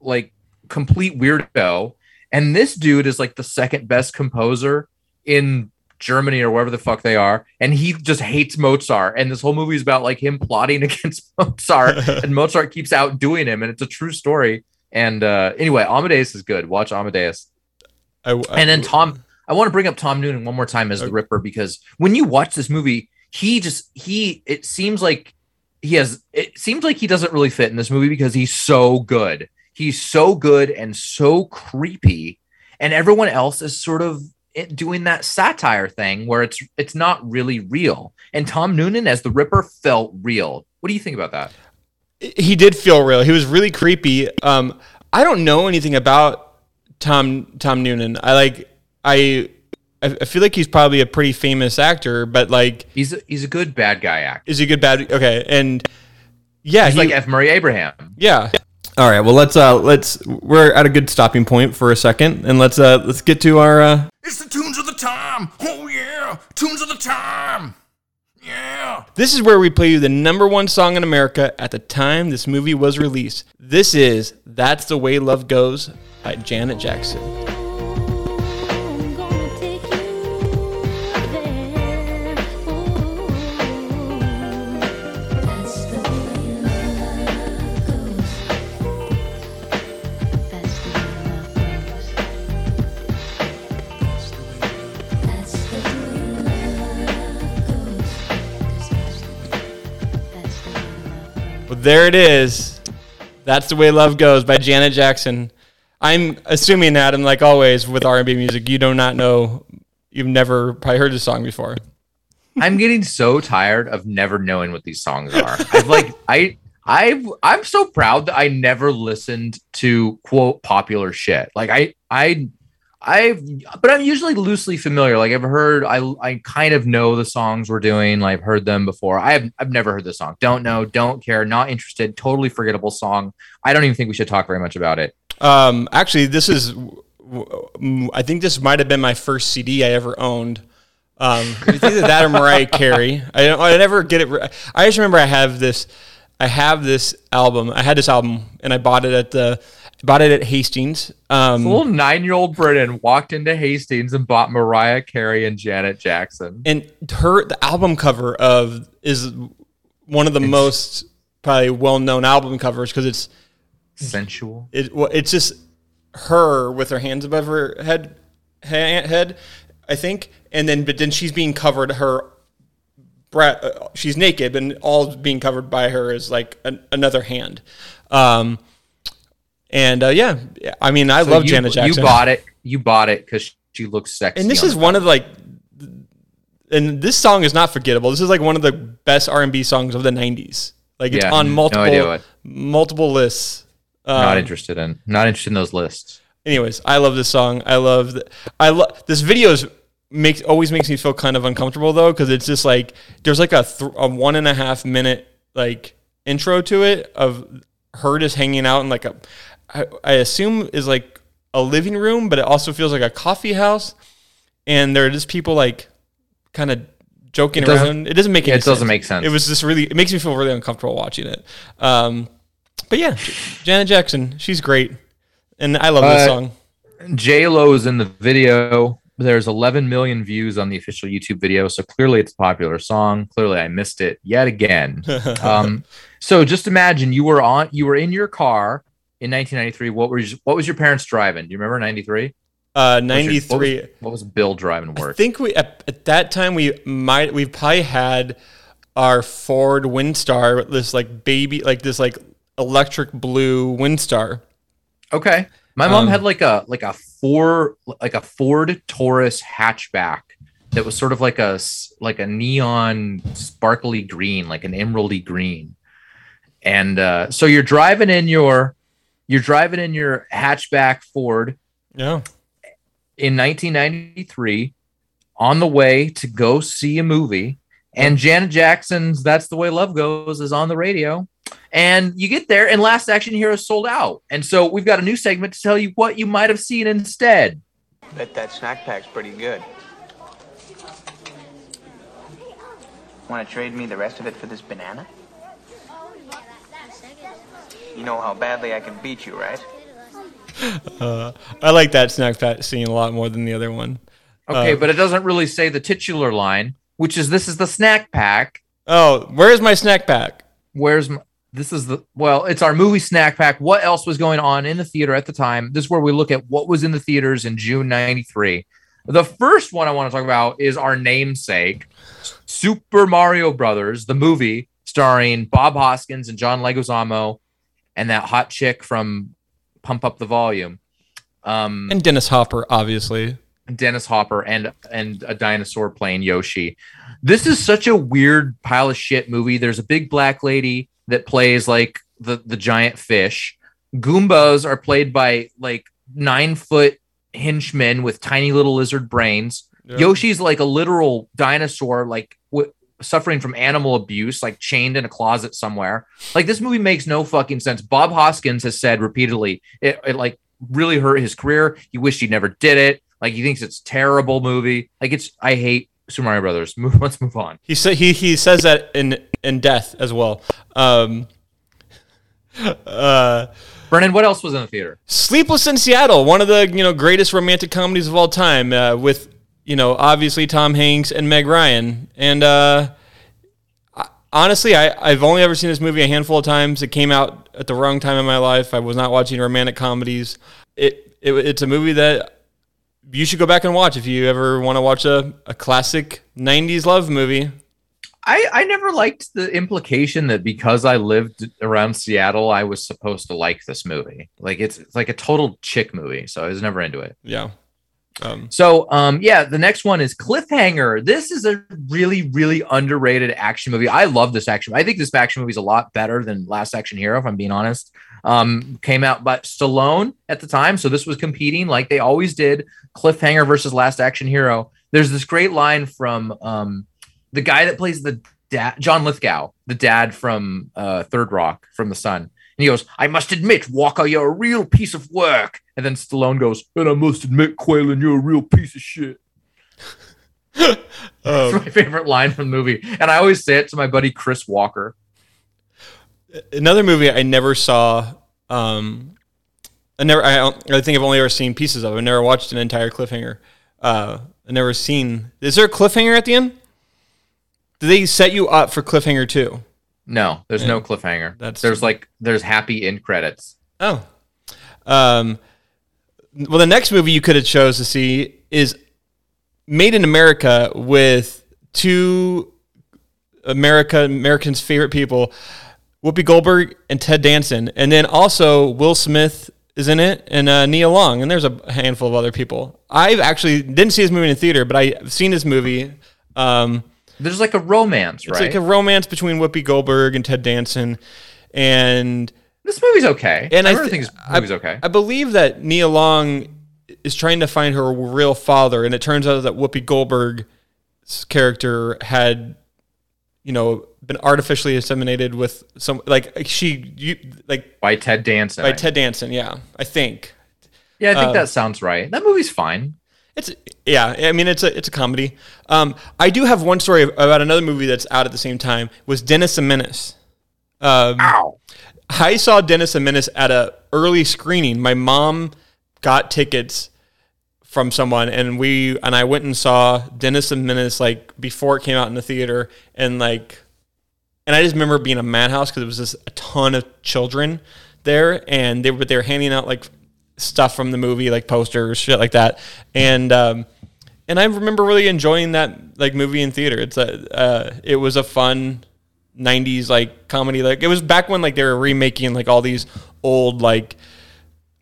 like complete weirdo. And this dude is like the second best composer in Germany or wherever the fuck they are, and he just hates Mozart. And this whole movie is about like him plotting against Mozart, and Mozart keeps outdoing him, and it's a true story. And uh, anyway, Amadeus is good. Watch Amadeus. I, I- And then Tom, I want to bring up Tom Noonan one more time as the Ripper because when you watch this movie, he just he it seems like he has it seems like he doesn't really fit in this movie because he's so good. He's so good and so creepy, and everyone else is sort of doing that satire thing where it's it's not really real. And Tom Noonan as the Ripper felt real. What do you think about that? he did feel real. He was really creepy. Um, I don't know anything about Tom Tom Noonan. I like I I I feel like he's probably a pretty famous actor, but like, He's a, he's a good bad guy actor. is he a good bad? Okay, and yeah, He's he, like F. Murray Abraham. yeah. All right, well let's uh let's we're at a good stopping point for a second, and let's uh let's get to our uh It's the tunes of the time. Oh yeah, tunes of the time. Yeah. This is where we play you the number one song in America at the time this movie was released. This is That's the Way Love Goes by Janet Jackson. There it is. That's the way love goes by Janet Jackson. I'm assuming, Adam, like always with R&B music, you do not know, you've never probably heard this song before. I'm getting so tired of never knowing what these songs are. I've like I I I'm so proud that I never listened to quote popular shit. Like I I I but I'm usually loosely familiar. Like I've heard I I kind of know the songs we're doing. Like I've heard them before. I have I've never heard the song. Don't know, don't care, not interested, totally forgettable song. I don't even think we should talk very much about it. Um, actually, this is, I think this might have been my first CD I ever owned. Um, it's either that or Mariah Carey. I don't, I never get it. I just remember I have this, I have this album. I had this album and I bought it at the, bought it at Hastings. Um, Little nine year old Brennan walked into Hastings and bought Mariah Carey and Janet Jackson. and her the album cover of is one of the most probably well known album covers because it's Sensual. it well, it's just her with her hands above her head head I think, and then but then she's being covered. Her, uh, she's naked, and all being covered by her is like an, another hand. Um, and uh, yeah, I mean, I So love you, Janet Jackson. You bought it. You bought it because she looks sexy. and this on is one of like, and this song is not forgettable. This is like one of the best R and B songs of the '90s. Like it's Yeah, on multiple what. multiple lists. not Um, interested in. Not interested in those lists. anyways, I love this song. I love th- I love this video is makes always makes me feel kind of uncomfortable though because it's just like there's like a, th- a one and a half minute like intro to it of her just hanging out in like a I, I assume is like a living room, but it also feels like a coffee house, and there are just people like kind of joking It around. It doesn't make yeah, it doesn't sense. make sense. It was just really it makes me feel really uncomfortable watching it. Um, but yeah, Janet Jackson, she's great, and I love this Uh, song. J Lo is in the video. There's 11 million views on the official YouTube video, so clearly it's a popular song. Clearly, I missed it yet again. um, so just imagine you were on, you were in your car in 1993. What were you, what was your parents driving? Do you remember 93? Uh, What was What was, what was Bill driving to I think we at, at that time we might we probably had our Ford Windstar, this like baby, like this like electric blue Windstar. Okay. My mom Um, had like a like a four like a Ford Taurus hatchback that was sort of like a like a neon sparkly green, like an emeraldy green. And uh, so you're driving in your you're driving in your hatchback Ford. Yeah, in 1993 on the way to go see a movie and Janet Jackson's That's the Way Love Goes is on the radio. And you get there and Last Action Hero is sold out. And so we've got a new segment to tell you what you might have seen instead. Bet that snack pack's pretty good. Want to trade me the rest of it for this banana? You know how badly I can beat you, right? I like that snack pack scene a lot more than the other one. okay Uh, but it doesn't really say the titular line which is this is the snack pack Oh, where's my snack pack? where's my, this is the well it's our movie snack pack what else was going on in the theater at the time this is where we look at what was in the theaters in june 93 the first one i want to talk about is our namesake super mario brothers the movie starring bob hoskins and john leguizamo and that hot chick from pump up the volume um And Dennis Hopper, obviously. Dennis Hopper and and a dinosaur playing Yoshi. This is such a weird pile of shit movie. There's a big black lady that plays like the the giant fish. Goombas are played by like nine foot henchmen with tiny little lizard brains. Yeah. Yoshi's like a literal dinosaur, like suffering from animal abuse, like chained in a closet somewhere. Like this movie makes no fucking sense. Bob Hoskins has said repeatedly, it, it like really hurt his career. He wished he never did it. Like he thinks it's a terrible movie. Like it's I hate Super Mario Brothers. Move, let's move on. He said he he says that in in death as well. Um, uh, Brennan, what else was in the theater? Sleepless in Seattle, one of the you know greatest romantic comedies of all time, uh, with you know obviously Tom Hanks and Meg Ryan. And uh, I- honestly, I, I've only ever seen this movie a handful of times. It came out at the wrong time in my life. I was not watching romantic comedies. It, it it's a movie that you should go back and watch if you ever want to watch a, a classic '90s love movie. I, I never liked the implication that because I lived around Seattle, I was supposed to like this movie. Like it's, it's like a total chick movie, so I was never into it. Yeah. Um, So, um, yeah, the next one is Cliffhanger. This is a really, really underrated action movie. I love this action. I think this action movie is a lot better than Last Action Hero, if I'm being honest. Um, came out by Stallone at the time, so this was competing like they always did. Cliffhanger versus Last Action Hero. There's this great line from um, the guy that plays the dad, John Lithgow, the dad from uh, Third Rock from The Sun. And he goes, I must admit, Walker, you're a real piece of work. And then Stallone goes, and I must admit, Qualen, you're a real piece of shit. It's um, my favorite line from the movie. And I always say it to my buddy Chris Walker. another movie I never saw. Um, I never. I, don't- I think I've only ever seen pieces of. it. I never watched an entire cliffhanger. Uh, I never seen. Is there a cliffhanger at the end? Do they set you up for cliffhanger too? No, there's Yeah. no cliffhanger. That's- there's like there's happy end credits. Oh. Um, well, the next movie you could have chose to see is made in America with two America Americans' favorite people, Whoopi Goldberg and Ted Danson, and then also Will Smith is in it and uh, Nia Long, and there's a handful of other people. I've actually didn't see this movie in the theater, but I've seen this movie. Um, There's like a romance, it's right? like a romance between Whoopi Goldberg and Ted Danson, and this movie's okay. and I th- thinks this movie's I, okay. I believe that Nia Long is trying to find her real father, and it turns out that Whoopi Goldberg's character had, you know, been artificially inseminated with some like she you, like by Ted Danson. by Ted Danson. Yeah, I think Yeah, I think uh, that sounds right. That movie's fine. It's yeah. I mean, it's a it's a comedy. Um, I do have one story about another movie that's out at the same time. Was Dennis the Menace? Um, Ow. I saw Dennis the Menace at a early screening. My mom got tickets from someone, and we and I went and saw Dennis the Menace like before it came out in the theater, and like, and I just remember being a madhouse because it was just a ton of children there, and they were they were handing out like stuff from the movie, like posters, shit like that, and um, and I remember really enjoying that like movie in theater. It's a uh, it was a fun 90s like comedy like it was back when like they were remaking like all these old like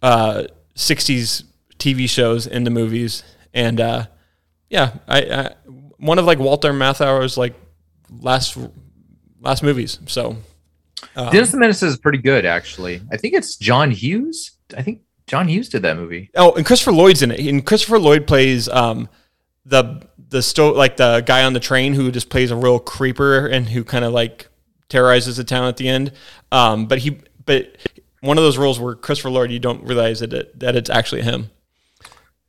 uh 60s TV shows into movies and uh yeah I, I one of like Walter Matthau's like last last movies so uh, Dennis the Menace is pretty good, actually. I think it's John Hughes. I think John Hughes did that movie. oh and Christopher Lloyd's in it and Christopher Lloyd plays um the the sto- like the guy on the train who just plays a real creeper and who kind of like terrorizes the town at the end um but he but one of those roles where Christopher Lloyd you don't realize that it, that it's actually him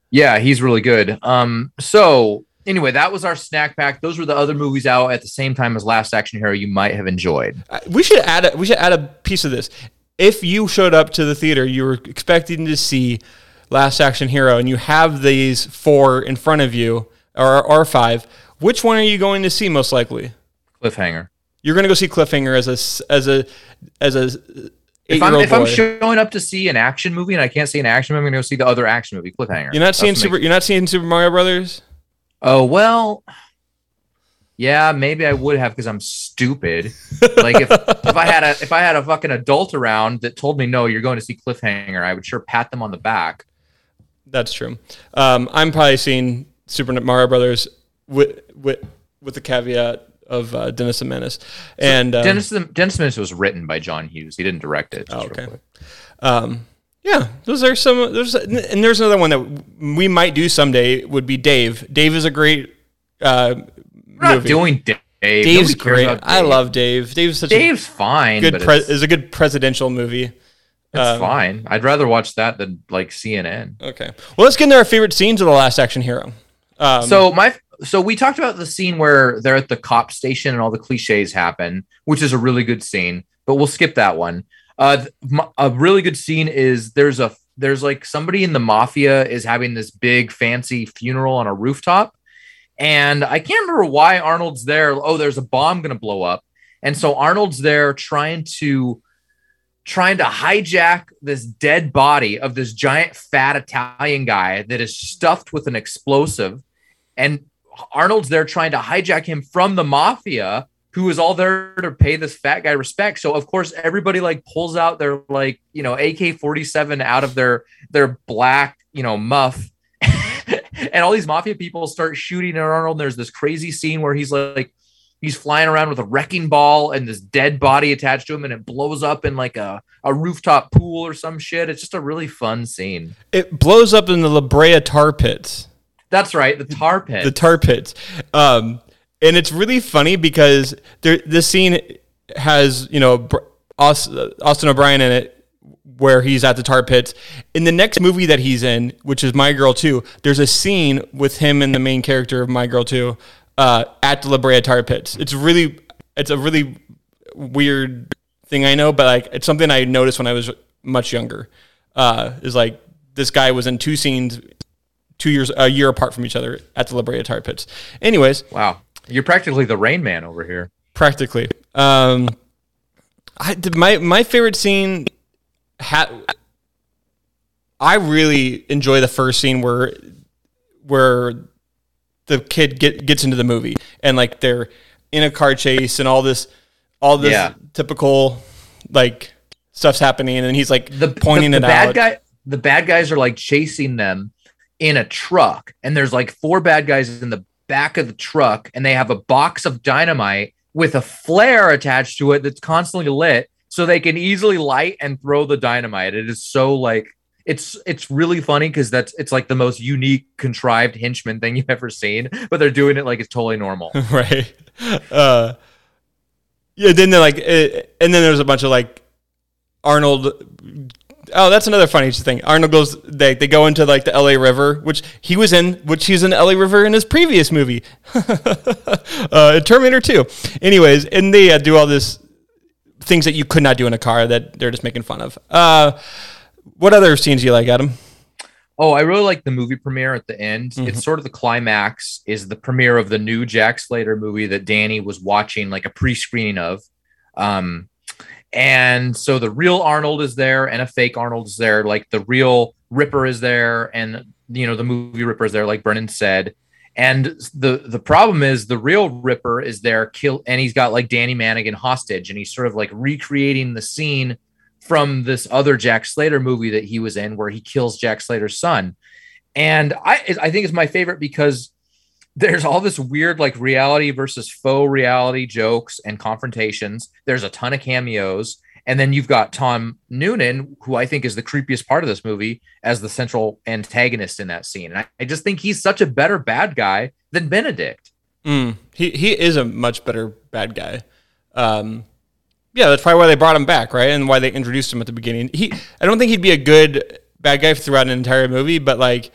Yeah, he's really good. Um, so anyway, that was our snack pack. Those were the other movies out at the same time as Last Action Hero you might have enjoyed. Uh, we should add a, we should add a piece of this. If you showed up to the theater, you were expecting to see Last Action Hero, and you have these four in front of you, or or five. Which one are you going to see most likely? Cliffhanger. You're going to go see Cliffhanger as a as a as a If I'm if I'm showing up to see an action movie and I can't see an action movie, I'm gonna go see the other action movie, Cliffhanger. you're not That's seeing Super. You're not seeing Super Mario Brothers. Oh well. Yeah, maybe I would have because I'm stupid. like if if I had a if I had a fucking adult around that told me no, you're going to see Cliffhanger, I would sure pat them on the back. That's true. Um, I'm probably seeing Super Mario Brothers with with with the caveat of uh, Dennis the Menace and um, Dennis the Dennis the Menace was written by John Hughes. He didn't direct it. Oh, okay. Um, yeah, those are some. There's and there's another one that we might do someday. Would be Dave. Dave is a great. Uh, We're not movie. doing Dave. Dave's great. about I love Dave. Dave's such Dave's fine. good. but Pre- it's, is a good presidential movie. it's um, fine. I'd rather watch that than like CNN. Okay. Well, let's get into our favorite scenes of the Last Action Hero. Um, so my so we talked about the scene where they're at the cop station and all the cliches happen, which is a really good scene, but we'll skip that one. Uh, th- m- a really good scene is there's a there's like somebody in the mafia is having this big fancy funeral on a rooftop, and I can't remember why Arnold's there. Oh, there's a bomb gonna blow up, and so Arnold's there trying to trying to hijack this dead body of this giant fat Italian guy that is stuffed with an explosive and Arnold's there trying to hijack him from the mafia, who is all there to pay this fat guy respect. So of course everybody like pulls out their like you know AK forty seven out of their their black you know muff, and all these mafia people start shooting at Arnold. And there's this crazy scene where he's like he's flying around with a wrecking ball and this dead body attached to him, and it blows up in like a a rooftop pool or some shit. It's just a really fun scene. it blows up in the La Brea tar pits. That's right, the tar pit. the tar pits. Um, and it's really funny because there, this scene has, you know, Austin O'Brien in it where he's at the tar pits. In the next movie that he's in, which is My Girl 2, there's a scene with him and the main character of My Girl 2 uh, at the La Brea tar pits. It's really, it's a really weird thing I know, but like it's something I noticed when I was much younger. Uh, is like this guy was in two scenes two years a year apart from each other at the La Brea Tar Pits. Anyways, wow, you're practically the Rain Man over here. practically. Um, I my my favorite scene had. I really enjoy the first scene where where the kid get, gets into the movie and like they're in a car chase and all this all this Yeah. typical like stuff's happening and he's like the pointing the, it bad out. guy the bad guys are like chasing them in a truck and there's like four bad guys in the back of the truck and they have a box of dynamite with a flare attached to it that's constantly lit so they can easily light and throw the dynamite it is so like it's it's really funny because that's it's like the most unique contrived henchman thing you've ever seen but they're doing it like it's totally normal right? Uh, yeah. Then they're like, uh, and then there's a bunch of like Arnold. Oh, that's another funny thing. Arnold goes. They they go into like the L.A. River, which he was in, which he's in the L.A. River in his previous movie, uh, Terminator Two. Anyways, and they uh, do all this things that you could not do in a car that they're just making fun of. Uh, what other scenes do you like, Adam? Oh, I really like the movie premiere at the end. It's sort of the climax is the premiere of the new Jack Slater movie that Danny was watching like a pre-screening of. Um and so the real Arnold is there and a fake Arnold is there. Like the real Ripper is there and you know the movie Ripper is there like Brennan said. And the the problem is the real Ripper is there kill and he's got like Danny Madigan hostage and he's sort of like recreating the scene from this other Jack Slater movie that he was in where he kills Jack Slater's son. And I I think it's my favorite because there's all this weird like reality versus faux reality jokes and confrontations. There's a ton of cameos. And then you've got Tom Noonan, who I think is the creepiest part of this movie, as the central antagonist in that scene. And I, I just think he's such a better bad guy than Benedict. Mm, he he is a much better bad guy. Um, yeah, that's probably why they brought him back, right? And why they introduced him at the beginning. He, I don't think he'd be a good bad guy throughout an entire movie, but like,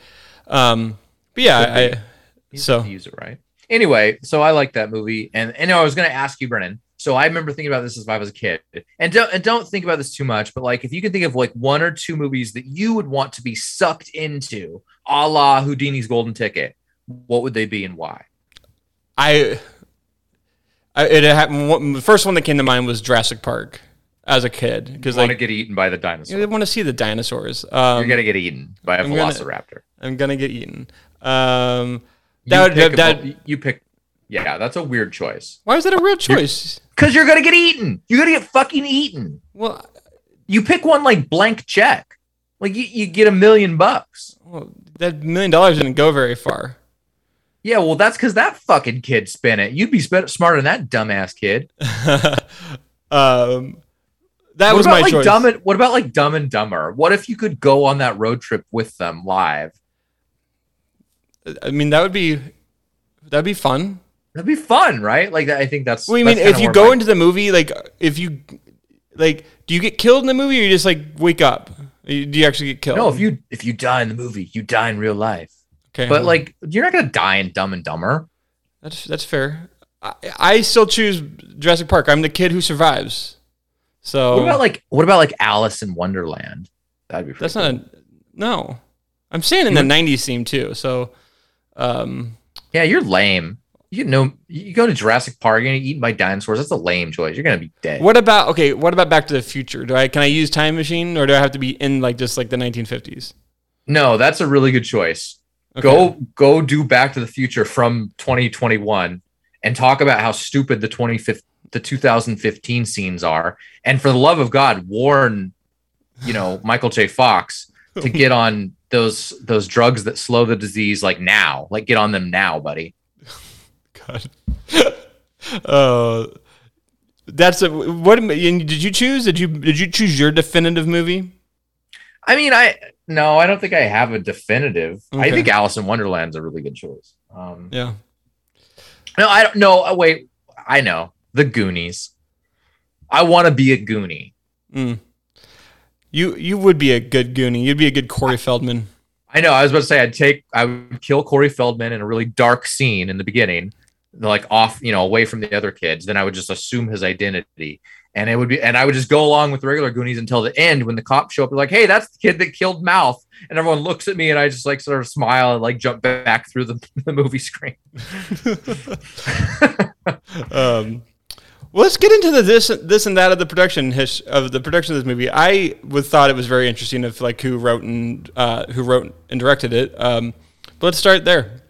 um, but yeah. I, He's so use it right. Anyway, so I like that movie, and and I was going to ask you, Brennan. So I remember thinking about this as if I was a kid, and don't and don't think about this too much. But like, if you can think of like one or two movies that you would want to be sucked into, a la Houdini's Golden Ticket, what would they be and why? I, I it happened. one- The first one that came to mind was Jurassic Park as a kid because I Want to get eaten by the dinosaur? I want to see the dinosaurs. Um, You're gonna get eaten by a I'm gonna- velociraptor. I'm gonna get eaten. Um, You that would, pick that, a- that you pick. Yeah, that's a weird choice. why is that a weird choice? Because you're gonna get eaten. You're gonna get fucking eaten. Well, You pick one like blank check. Like you, you get a million bucks. well, that million dollars didn't go very far. Yeah, well, that's because that fucking kid spent it. You'd be sp- smarter than that dumbass kid. um, that what was about my like choice. Dumb and, what about like Dumb and Dumber? What if you could go on that road trip with them live? I mean, that would be that'd be fun. That'd be fun, right? Like I think that's. Well, you mean if you go into the movie, like if you like, do you get killed in the movie, or you just like wake up? Do you actually get killed? no, if you if you die in the movie, you die in real life. okay, But like, you're not gonna die in Dumb and Dumber. that's that's fair. I, I still choose Jurassic Park. I'm the kid who survives. So What about like what about like Alice in Wonderland? That'd be that's pretty not a no. I'm saying in the '90s theme too. So, um, Yeah, you're lame. You know, you go to Jurassic Park, you're gonna eaten by dinosaurs. That's a lame choice. You're gonna be dead. what about okay? What about Back to the Future? Do I can I use time machine, or do I have to be in like just like the 1950s? No, that's a really good choice. Okay. Go go do Back to the Future from 2021 and talk about how stupid the 25th the 2015 scenes are. And for the love of God, warn you know Michael J. Fox to get on those those drugs that slow the disease like now. Like get on them now, buddy. God. uh, that's a what? Did you choose? Did you did you choose your definitive movie? I mean, I no, I don't think I have a definitive. I think Alice in Wonderland's a really good choice. Um, Yeah. No, I don't know. Oh, wait, I know the Goonies. I want to be a Goonie. Mm. You you would be a good Goonie. You'd be a good Corey Feldman. I know. I was about to say I'd take, I would kill Corey Feldman in a really dark scene in the beginning, like off, you know, away from the other kids. Then I would just assume his identity, and it would be, and I would just go along with the regular Goonies until the end when the cops show up. Like, "Hey, that's the kid that killed Mouth," and everyone looks at me, and I just like sort of smile and like jump back through the, the movie screen. Um, well, let's get into the this this and that of the production his, of the production of this movie. I would thought it was very interesting of like who wrote and uh, who wrote and directed it. Um, but let's start there.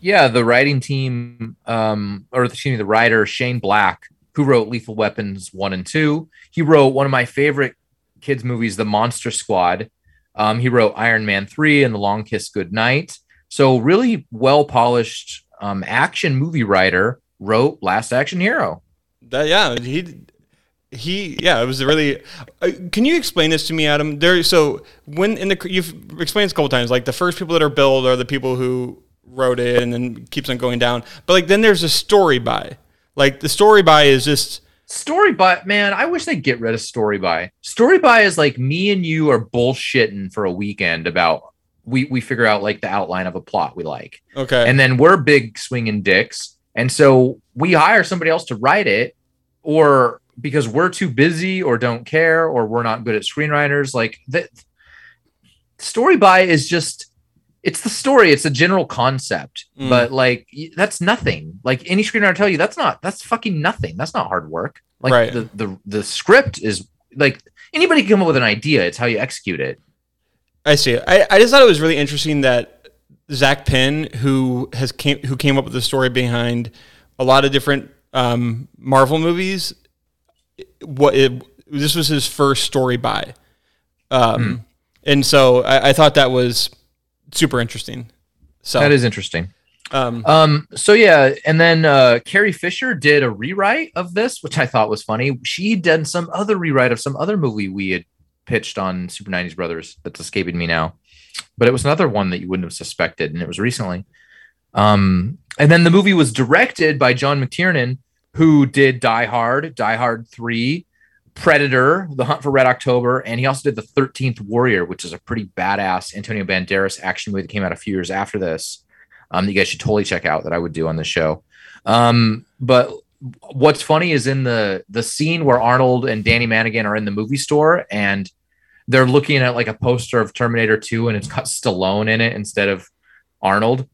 Yeah, the writing team, um, or excuse me, the writer Shane Black, who wrote Lethal Weapons one and two. He wrote one of my favorite kids movies, The Monster Squad. Um, he wrote Iron Man three and The Long Kiss Goodnight. So really well polished um, action movie writer wrote Last Action Hero. That yeah, he he yeah, it was really. Uh, can you explain this to me, Adam? There, so when in the you've explained this a couple times, like the first people that are billed are the people who wrote it, and then keeps on going down. But like then there's a story by, like the story by is just Story by man, I wish they'd get rid of story by. Story by is like me and you are bullshitting for a weekend about we we figure out like the outline of a plot we like. okay. and then we're big swinging dicks and so we hire somebody else to write it or because we're too busy or don't care or we're not good at screenwriters like the story by is just it's the story it's a general concept Mm. but like that's nothing like any screenwriter tell you that's not that's fucking nothing that's not hard work like Right. the, the the script is like anybody can come up with an idea it's how you execute it I see. I, I just thought it was really interesting that Zak Penn, who has came who came up with the story behind a lot of different um, Marvel movies, what it, this was his first story by, um, and so I, I thought that was super interesting. So that is interesting um, Um, so yeah, and then uh Carrie Fisher did a rewrite of this, which I thought was funny. She did some other rewrite of some other movie we had pitched on Super 90s Brothers that's escaping me now. But it was another one that you wouldn't have suspected, and it was recently. Um, and then the movie was directed by John McTiernan, who did Die Hard, Die Hard 3, Predator, The Hunt for Red October, and he also did The 13th Warrior, which is a pretty badass Antonio Banderas action movie that came out a few years after this um, that you guys should totally check out that I would do on the show. Um, but what's funny is in the the scene where Arnold and Danny Madigan are in the movie store and they're looking at like a poster of Terminator 2 and it's got Stallone in it instead of Arnold.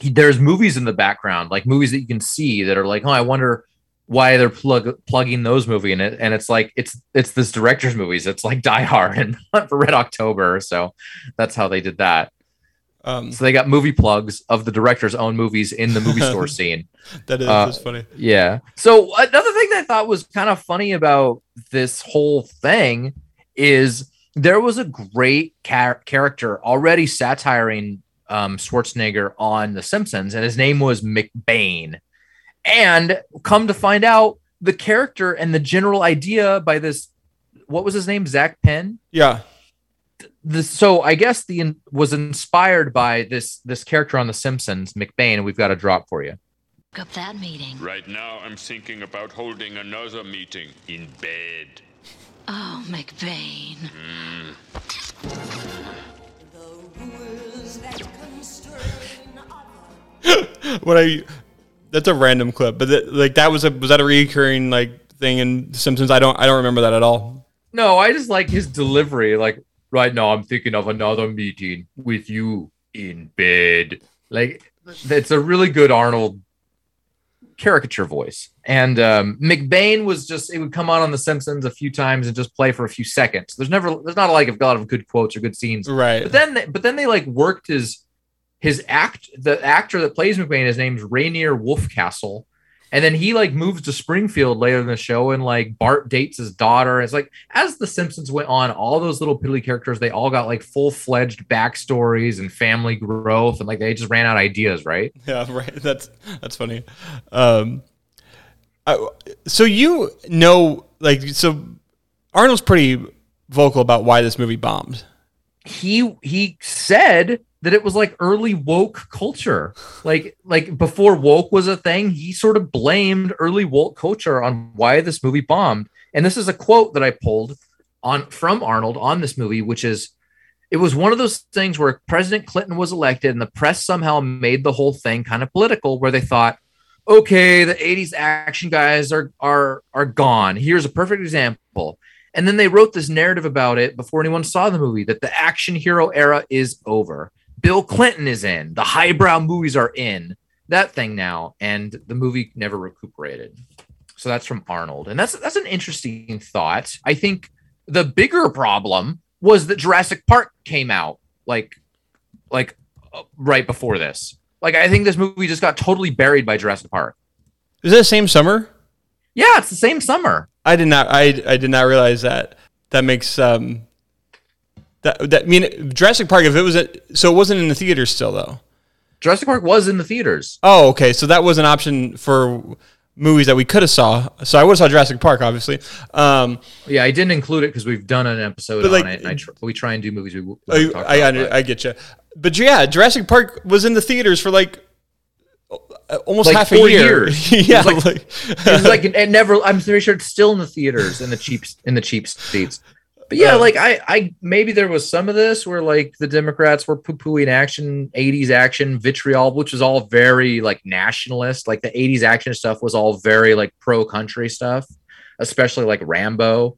He, there's movies in the background, like movies that you can see that are like, oh, I wonder why they're plug, plugging those movie in it. And it's like it's it's this director's movies. It's like Die Hard and Hunt for Red October. So that's how they did that. um, So they got movie plugs of the director's own movies in the movie store scene. that is uh, funny. Yeah. So another thing that I thought was kind of funny about this whole thing is there was a great char- character already satiring um, Schwarzenegger on The Simpsons, and his name was McBain. And come to find out, the character and the general idea by this, what was his name, Zak Penn? Yeah, this so I guess the was inspired by this this character on The Simpsons, McBain, and we've got a drop for you. Up that meeting. Right now, I'm thinking about holding another meeting in bed. Oh, McBain. Hmm. what I that's a random clip, but that, like that was a was that a recurring like thing in Simpsons? I don't I don't remember that at all. No, I just like his delivery. Like right now, I'm thinking of another meeting with you in bed. Like it's a really good Arnold caricature voice. And um, McBain was just it would come on on The Simpsons a few times and just play for a few seconds. There's never there's not like a lot of good quotes or good scenes. Right. But then they, but then they like worked his his act the actor that plays McBain. His name's Rainier Wolfcastle. And then he like moves to Springfield later in the show, and like Bart dates his daughter. It's like as The Simpsons went on, all those little piddly characters, they all got like full fledged backstories and family growth, and like they just ran out of ideas, right? Yeah, right. That's that's funny. Um, I, so you know, like, so Arnold's pretty vocal about why this movie bombed. he he said that it was like early woke culture. Like like before woke was a thing he sort of blamed early woke culture on why this movie bombed. And this is a quote that i pulled on from arnold on this movie which is it was one of those things where president clinton was elected and the press somehow made the whole thing kind of political where they thought okay the 80s action guys are are are gone. Here's a perfect example. And then they wrote this narrative about it before anyone saw the movie that the action hero era is over. Bill Clinton is in. The highbrow movies are in. That thing now. And the movie never recuperated. So that's from Arnold. And that's that's an interesting thought. I think the bigger problem was that Jurassic Park came out like like uh, right before this. Like I think this movie just got totally buried by Jurassic Park. Is it the same summer? Yeah, it's the same summer. I did not. I I did not realize that. That makes um. That that I mean Jurassic Park. If it was at, so, it wasn't in the theater still though. Jurassic Park was in the theaters. Oh, okay. So that was an option for movies that we could have saw. So I would have saw Jurassic Park, obviously. Um, Yeah, I didn't include it because we've done an episode But, on it. And I tr- we try and do movies we. I about, under, I get you. But yeah, Jurassic Park was in the theaters for like almost Like half a year. years. yeah, It was like- like, it was like it never. I'm pretty sure it's still in the theaters in the cheap in the cheap seats. But yeah, like I, I maybe there was some of this where like the Democrats were poo pooing action, 80s action vitriol, which was all very like nationalist. Like the 80s action stuff was all very like pro country stuff, especially like Rambo.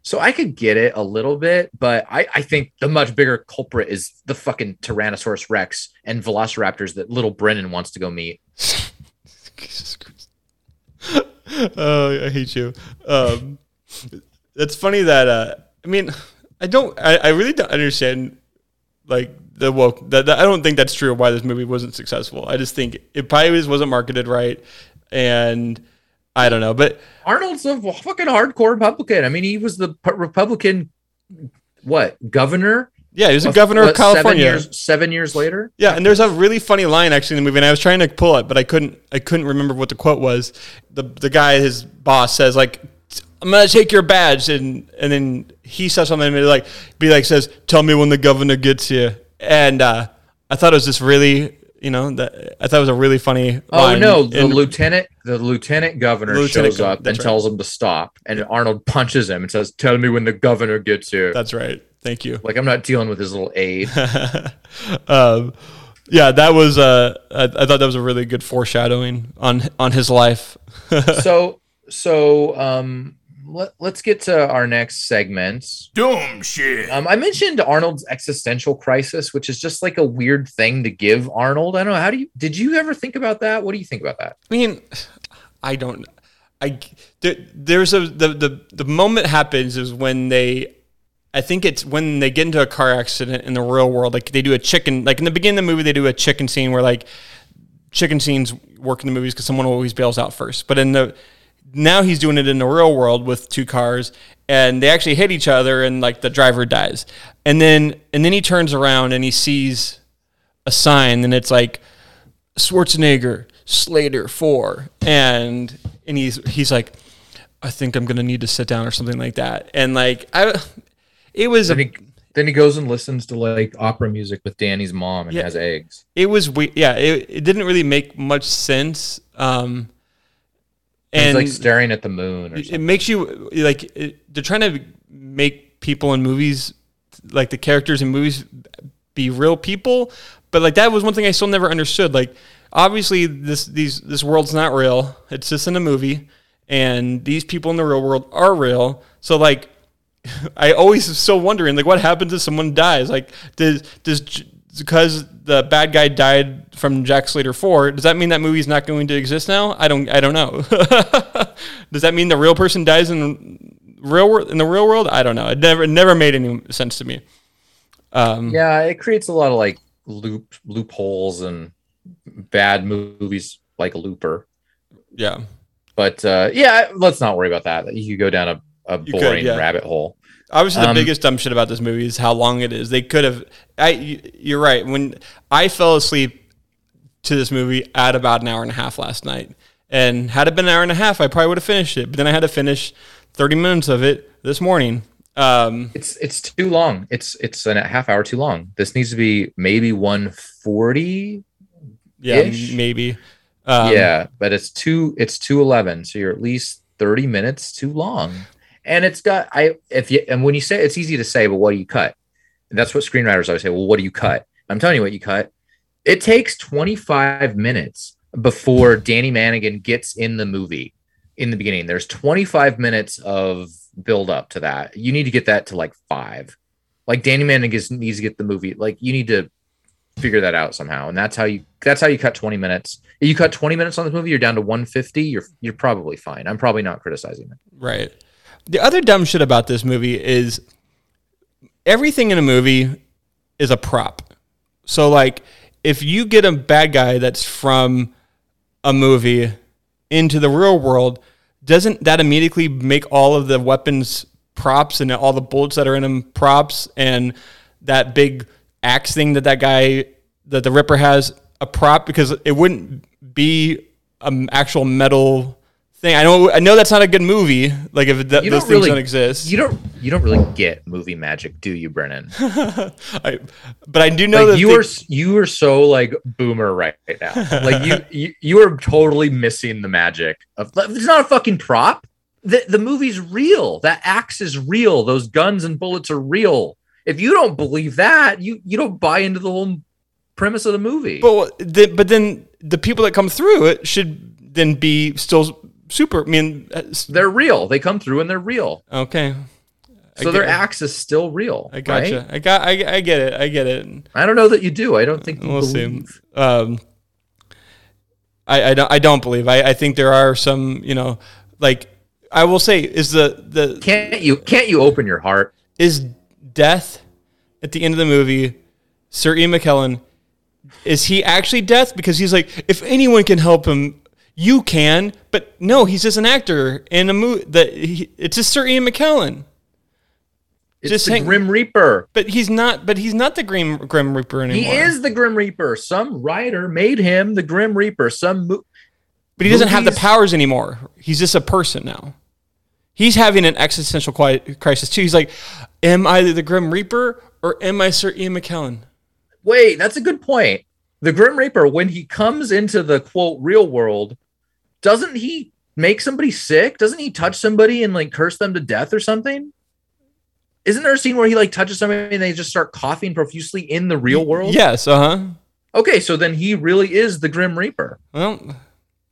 So I could get it a little bit, but I, I think the much bigger culprit is the fucking Tyrannosaurus Rex and Velociraptors that little Brennan wants to go meet. Jesus Christ. oh, I hate you. Um, it's funny that uh, I mean, I don't. I, I really don't understand like the woke. That, I don't think that's true. Why this movie wasn't successful? I just think it probably just wasn't marketed right, and I don't know. But Arnold's a fucking hardcore Republican. I mean, he was the Republican, what governor? yeah, he was a governor of California. Seven years, seven years later. Yeah, and there's a really funny line actually in the movie, and I was trying to pull it, but I couldn't. I couldn't remember what the quote was. the The guy, his boss, says like, "I'm gonna take your badge," and and then he says something and like, be like says, "Tell me when the governor gets here." And uh, I thought it was just really, you know, that I thought it was a really funny. Oh no, the And- lieutenant, the lieutenant governor Lieutenant shows gov- up and right. tells him to stop, and Arnold punches him and says, "Tell me when the governor gets here." That's right. Thank you. like I'm not dealing with his little aide. um, yeah, that was. Uh, I, I thought that was a really good foreshadowing on on his life. so, so um, let, let's get to our next segment. Dumb shit. Um, I mentioned Arnold's existential crisis, which is just like a weird thing to give Arnold. I don't know. How do you? Did you ever think about that? What do you think about that? I mean, I don't. I there, there's a the, the the moment happens is when they. I think it's when they get into a car accident in the real world. Like they do a chicken. Like in the beginning of the movie, they do a chicken scene where like chicken scenes work in the movies because someone always bails out first. But in the now he's doing it in the real world with two cars and they actually hit each other and like the driver dies. And then and then he turns around and he sees a sign and it's like Schwarzenegger, Slater 4 and and he's he's like I think I'm going to need to sit down or something like that. And like I it was Then a, he, then he goes and listens to like opera music with Danny's mom and Yeah. has eggs. it was we- yeah, it, it didn't really make much sense um And he's like staring at the moon. Or it makes you like it, they're trying to make people in movies like the characters in movies be real people. But like that was one thing i still never understood. Like obviously this these this world's not real. It's just in a movie. And these people in the real world are real. So like i always was still wondering like what happens if someone dies? Like does does because the bad guy died from Jack Slater 4 does that mean that movie's not going to exist now i don't i don't know does that mean the real person dies in real world in the real world i don't know it never it never made any sense to me um yeah, it creates a lot of like loop loopholes and bad movies like Looper. yeah But uh, yeah, let's not worry about that. You could go down a, a You could, boring yeah. rabbit hole. Obviously, the Um, biggest dumb shit about this movie is how long it is. They could have. I. You're right. When I fell asleep to this movie at about an hour and a half last night, and had it been an hour and a half, I probably would have finished it. But then I had to finish 30 minutes of it this morning. Um, It's it's too long. It's it's a half hour too long. This needs to be maybe 140. yeah, maybe. Um, yeah, but it's two it's 211. So you're at least 30 minutes too long. And it's got I if you and when you say it's easy to say, but what do you cut? And that's what screenwriters always say. Well, what do you cut? I'm telling you what you cut. It takes 25 minutes before Danny Madigan gets in the movie in the beginning. There's 25 minutes of build up to that. You need to get that to like five. Like Danny Madigan needs to get the movie. Like you need to figure that out somehow. And that's how you that's how you cut 20 minutes. If you cut 20 minutes on this movie, you're down to 150. You're you're probably fine. I'm probably not criticizing it. Right. The other dumb shit about this movie is everything in a movie is a prop. So like if you get a bad guy that's from a movie into the real world, doesn't that immediately make all of the weapons props and all the bullets that are in them props and that big axe thing that that guy that the Ripper has a prop? Because it wouldn't be an actual metal thing. I know I know that's not a good movie. Like if th- those things really don't exist. You don't. You don't really get movie magic, do you, Brennan? I, but I do know like that you are you are so like boomer right now. Like you, you you are totally missing the magic of. It's not a fucking prop. The the movie's real. That axe is real. Those guns and bullets are real. If you don't believe that, you you don't buy into the whole premise of the movie. But the, but then the people that come through it should then be still super. I mean, uh, they're real. They come through and they're real. okay. I So their get- axe is still real. I gotcha. right? I got. I, I get it. I get it. I don't know that you do. I don't think you We'll see. believe. Um, I, I don't. I don't believe. I, I think there are some. You know, like I will say, is the the Can't you can't you open your heart? is death at the end of the movie, Sir Ian McKellen, is he actually death? Because he's like, if anyone can help him, you can. But no, he's just an actor in a movie that he, it's just Sir Ian McKellen. It's Just the hang- Grim Reaper. But he's not. But he's not the Grim Grim Reaper anymore. He is the Grim Reaper. Some writer made him the Grim Reaper. Some mo- But he doesn't have the powers anymore. He's just a person now. He's having an existential crisis too. He's like, "Am I the Grim Reaper or am I Sir Ian McKellen?" Wait, that's a good point. The Grim Reaper, when he comes into the quote real world, doesn't he make somebody sick? Doesn't he touch somebody and like curse them to death or something? Isn't there a scene where he like touches somebody and they just start coughing profusely in the real world? Yes. Uh huh. Okay, so then he really is the Grim Reaper. Well,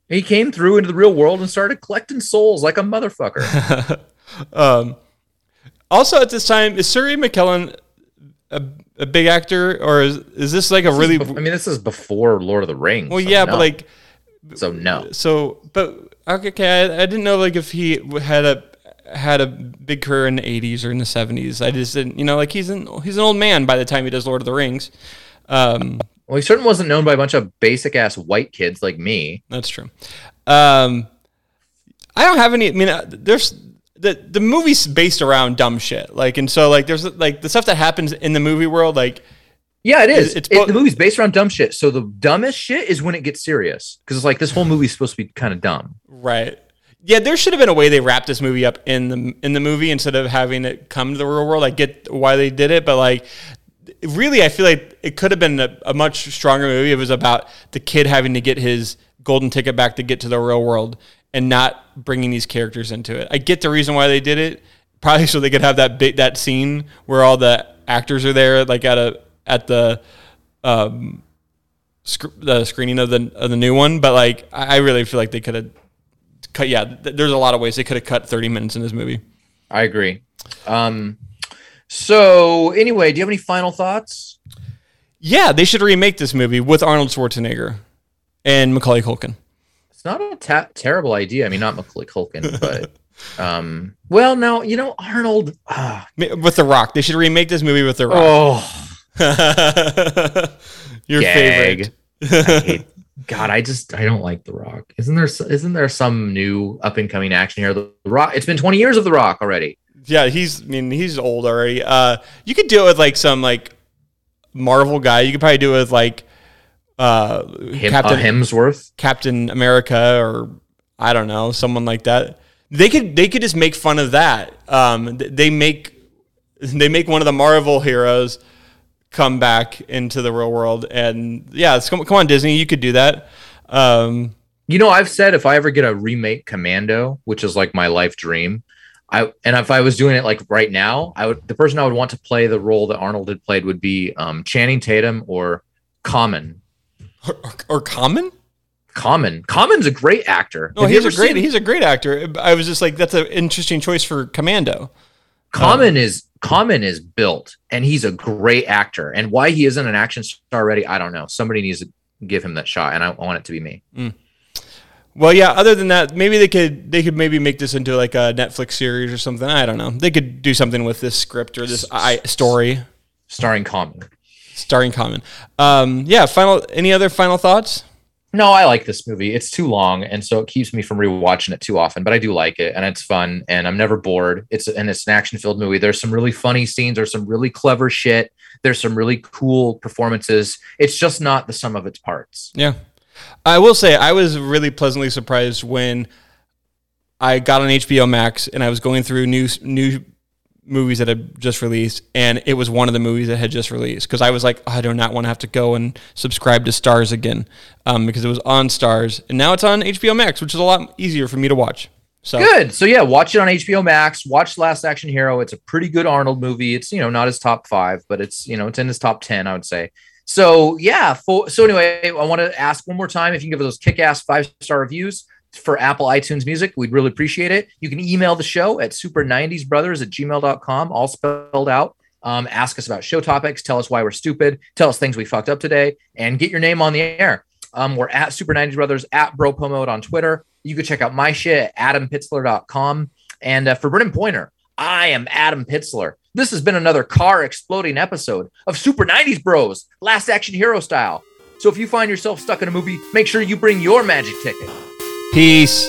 He came through into the real world and started collecting souls like a motherfucker. um, also at this time, is Ian McKellen a, a big actor or is, is this like a really? I mean, this is before Lord of the Rings. well, so yeah, no. but like, so no. so, but okay, I, I didn't know like if he had a had a big career in the 80s or in the 70s. I just didn't, you know, like he's an he's an old man by the time he does Lord of the Rings. Um, Well, he certainly wasn't known by a bunch of basic ass white kids like me. That's true. Um, I don't have any. I mean, uh, there's the the movie's based around dumb shit. Like, and so like there's like the stuff that happens in the movie world. Like, Yeah, it is. It's- it's It- the movie's based around dumb shit. So the dumbest shit is when it gets serious because it's like this whole movie's supposed to be kind of dumb. right? Yeah, there should have been a way they wrapped this movie up in the in the movie instead of having it come to the real world. I get why they did it, but like. Really, I feel like it could have been a, a much stronger movie. It was about the kid having to get his golden ticket back to get to the real world, and not bringing these characters into it. I get the reason why they did it, probably so they could have that big that scene where all the actors are there, like at a at the um sc- the screening of the of the new one. But like, I really feel like they could have cut. Yeah, th- there's a lot of ways they could have cut 30 minutes in this movie. I agree. Um, so anyway, do you have any final thoughts? Yeah, they should remake this movie with Arnold Schwarzenegger and Macaulay Culkin. It's not a ta- terrible idea. I mean, not Macaulay Culkin, but um, well, no, you know Arnold. Ma- With The Rock, they should remake this movie with The Rock. oh, Your gag. favorite. I God, I just I don't like The Rock. Isn't there isn't there some new up and coming action here? The Rock. It's been twenty years of The Rock already. Yeah, he's. I mean, he's old already. Uh, you could do it with like some like Marvel guy. You could probably do it with like uh, Him, Captain Hemsworth. Captain America or I don't know, someone like that. They could they could just make fun of that. Um, they make they make one of the Marvel heroes come back into the real world, and yeah, it's, come, come on Disney, you could do that. Um, You know, I've said if I ever get a remake Commando, which is like my life dream, I and if I was doing it like right now, I would the person I would want to play the role that Arnold had played would be um, Channing Tatum or Common. or, or Common. Common. Common's a great actor. No, Have he's a great seen- he's a great actor. I was just like, that's an interesting choice for Commando. Common is Common is built, and he's a great actor. And why he isn't an action star already, I don't know. Somebody needs to give him that shot, and I, I want it to be me. Well, yeah. Other than that, maybe they could they could maybe make this into like a Netflix series or something. I don't know. They could do something with this script or this I, story. Starring Common. starring Common. Um, yeah. Final. Any other final thoughts? No, I like this movie. It's too long, and so it keeps me from rewatching it too often. But I do like it, and it's fun, and I'm never bored. It's and it's an action-filled movie. There's some really funny scenes. There's some really clever shit. There's some really cool performances. It's just not the sum of its parts. Yeah. I will say I was really pleasantly surprised when I got on HBO Max and I was going through new new movies that had just released and it was one of the movies that had just released because I was like I do not want to have to go and subscribe to Starz again um, because it was on Starz and now it's on HBO Max which is a lot easier for me to watch. So Good. So yeah, watch it on HBO Max. Watch Last Action Hero. It's a pretty good Arnold movie. It's you know not his top five, but it's you know it's in his top ten, I would say. So yeah. For, so anyway, I want to ask one more time if you can give those kick-ass five-star reviews for Apple iTunes Music. We'd really appreciate it. You can email the show at super90sbrothers at gmail.com, all spelled out. Um, ask us about show topics. Tell us why we're stupid. Tell us things we fucked up today, and get your name on the air. Um, we're at Super 90s Brothers at Bro Mode on Twitter. You can check out my shit at adampitzler.com. And uh, for Brennan Pointer, I am Adam Pitzler. This has been another car exploding episode of Super 90s Bros, Last Action Hero style. So if you find yourself stuck in a movie, make sure you bring your magic ticket. Peace.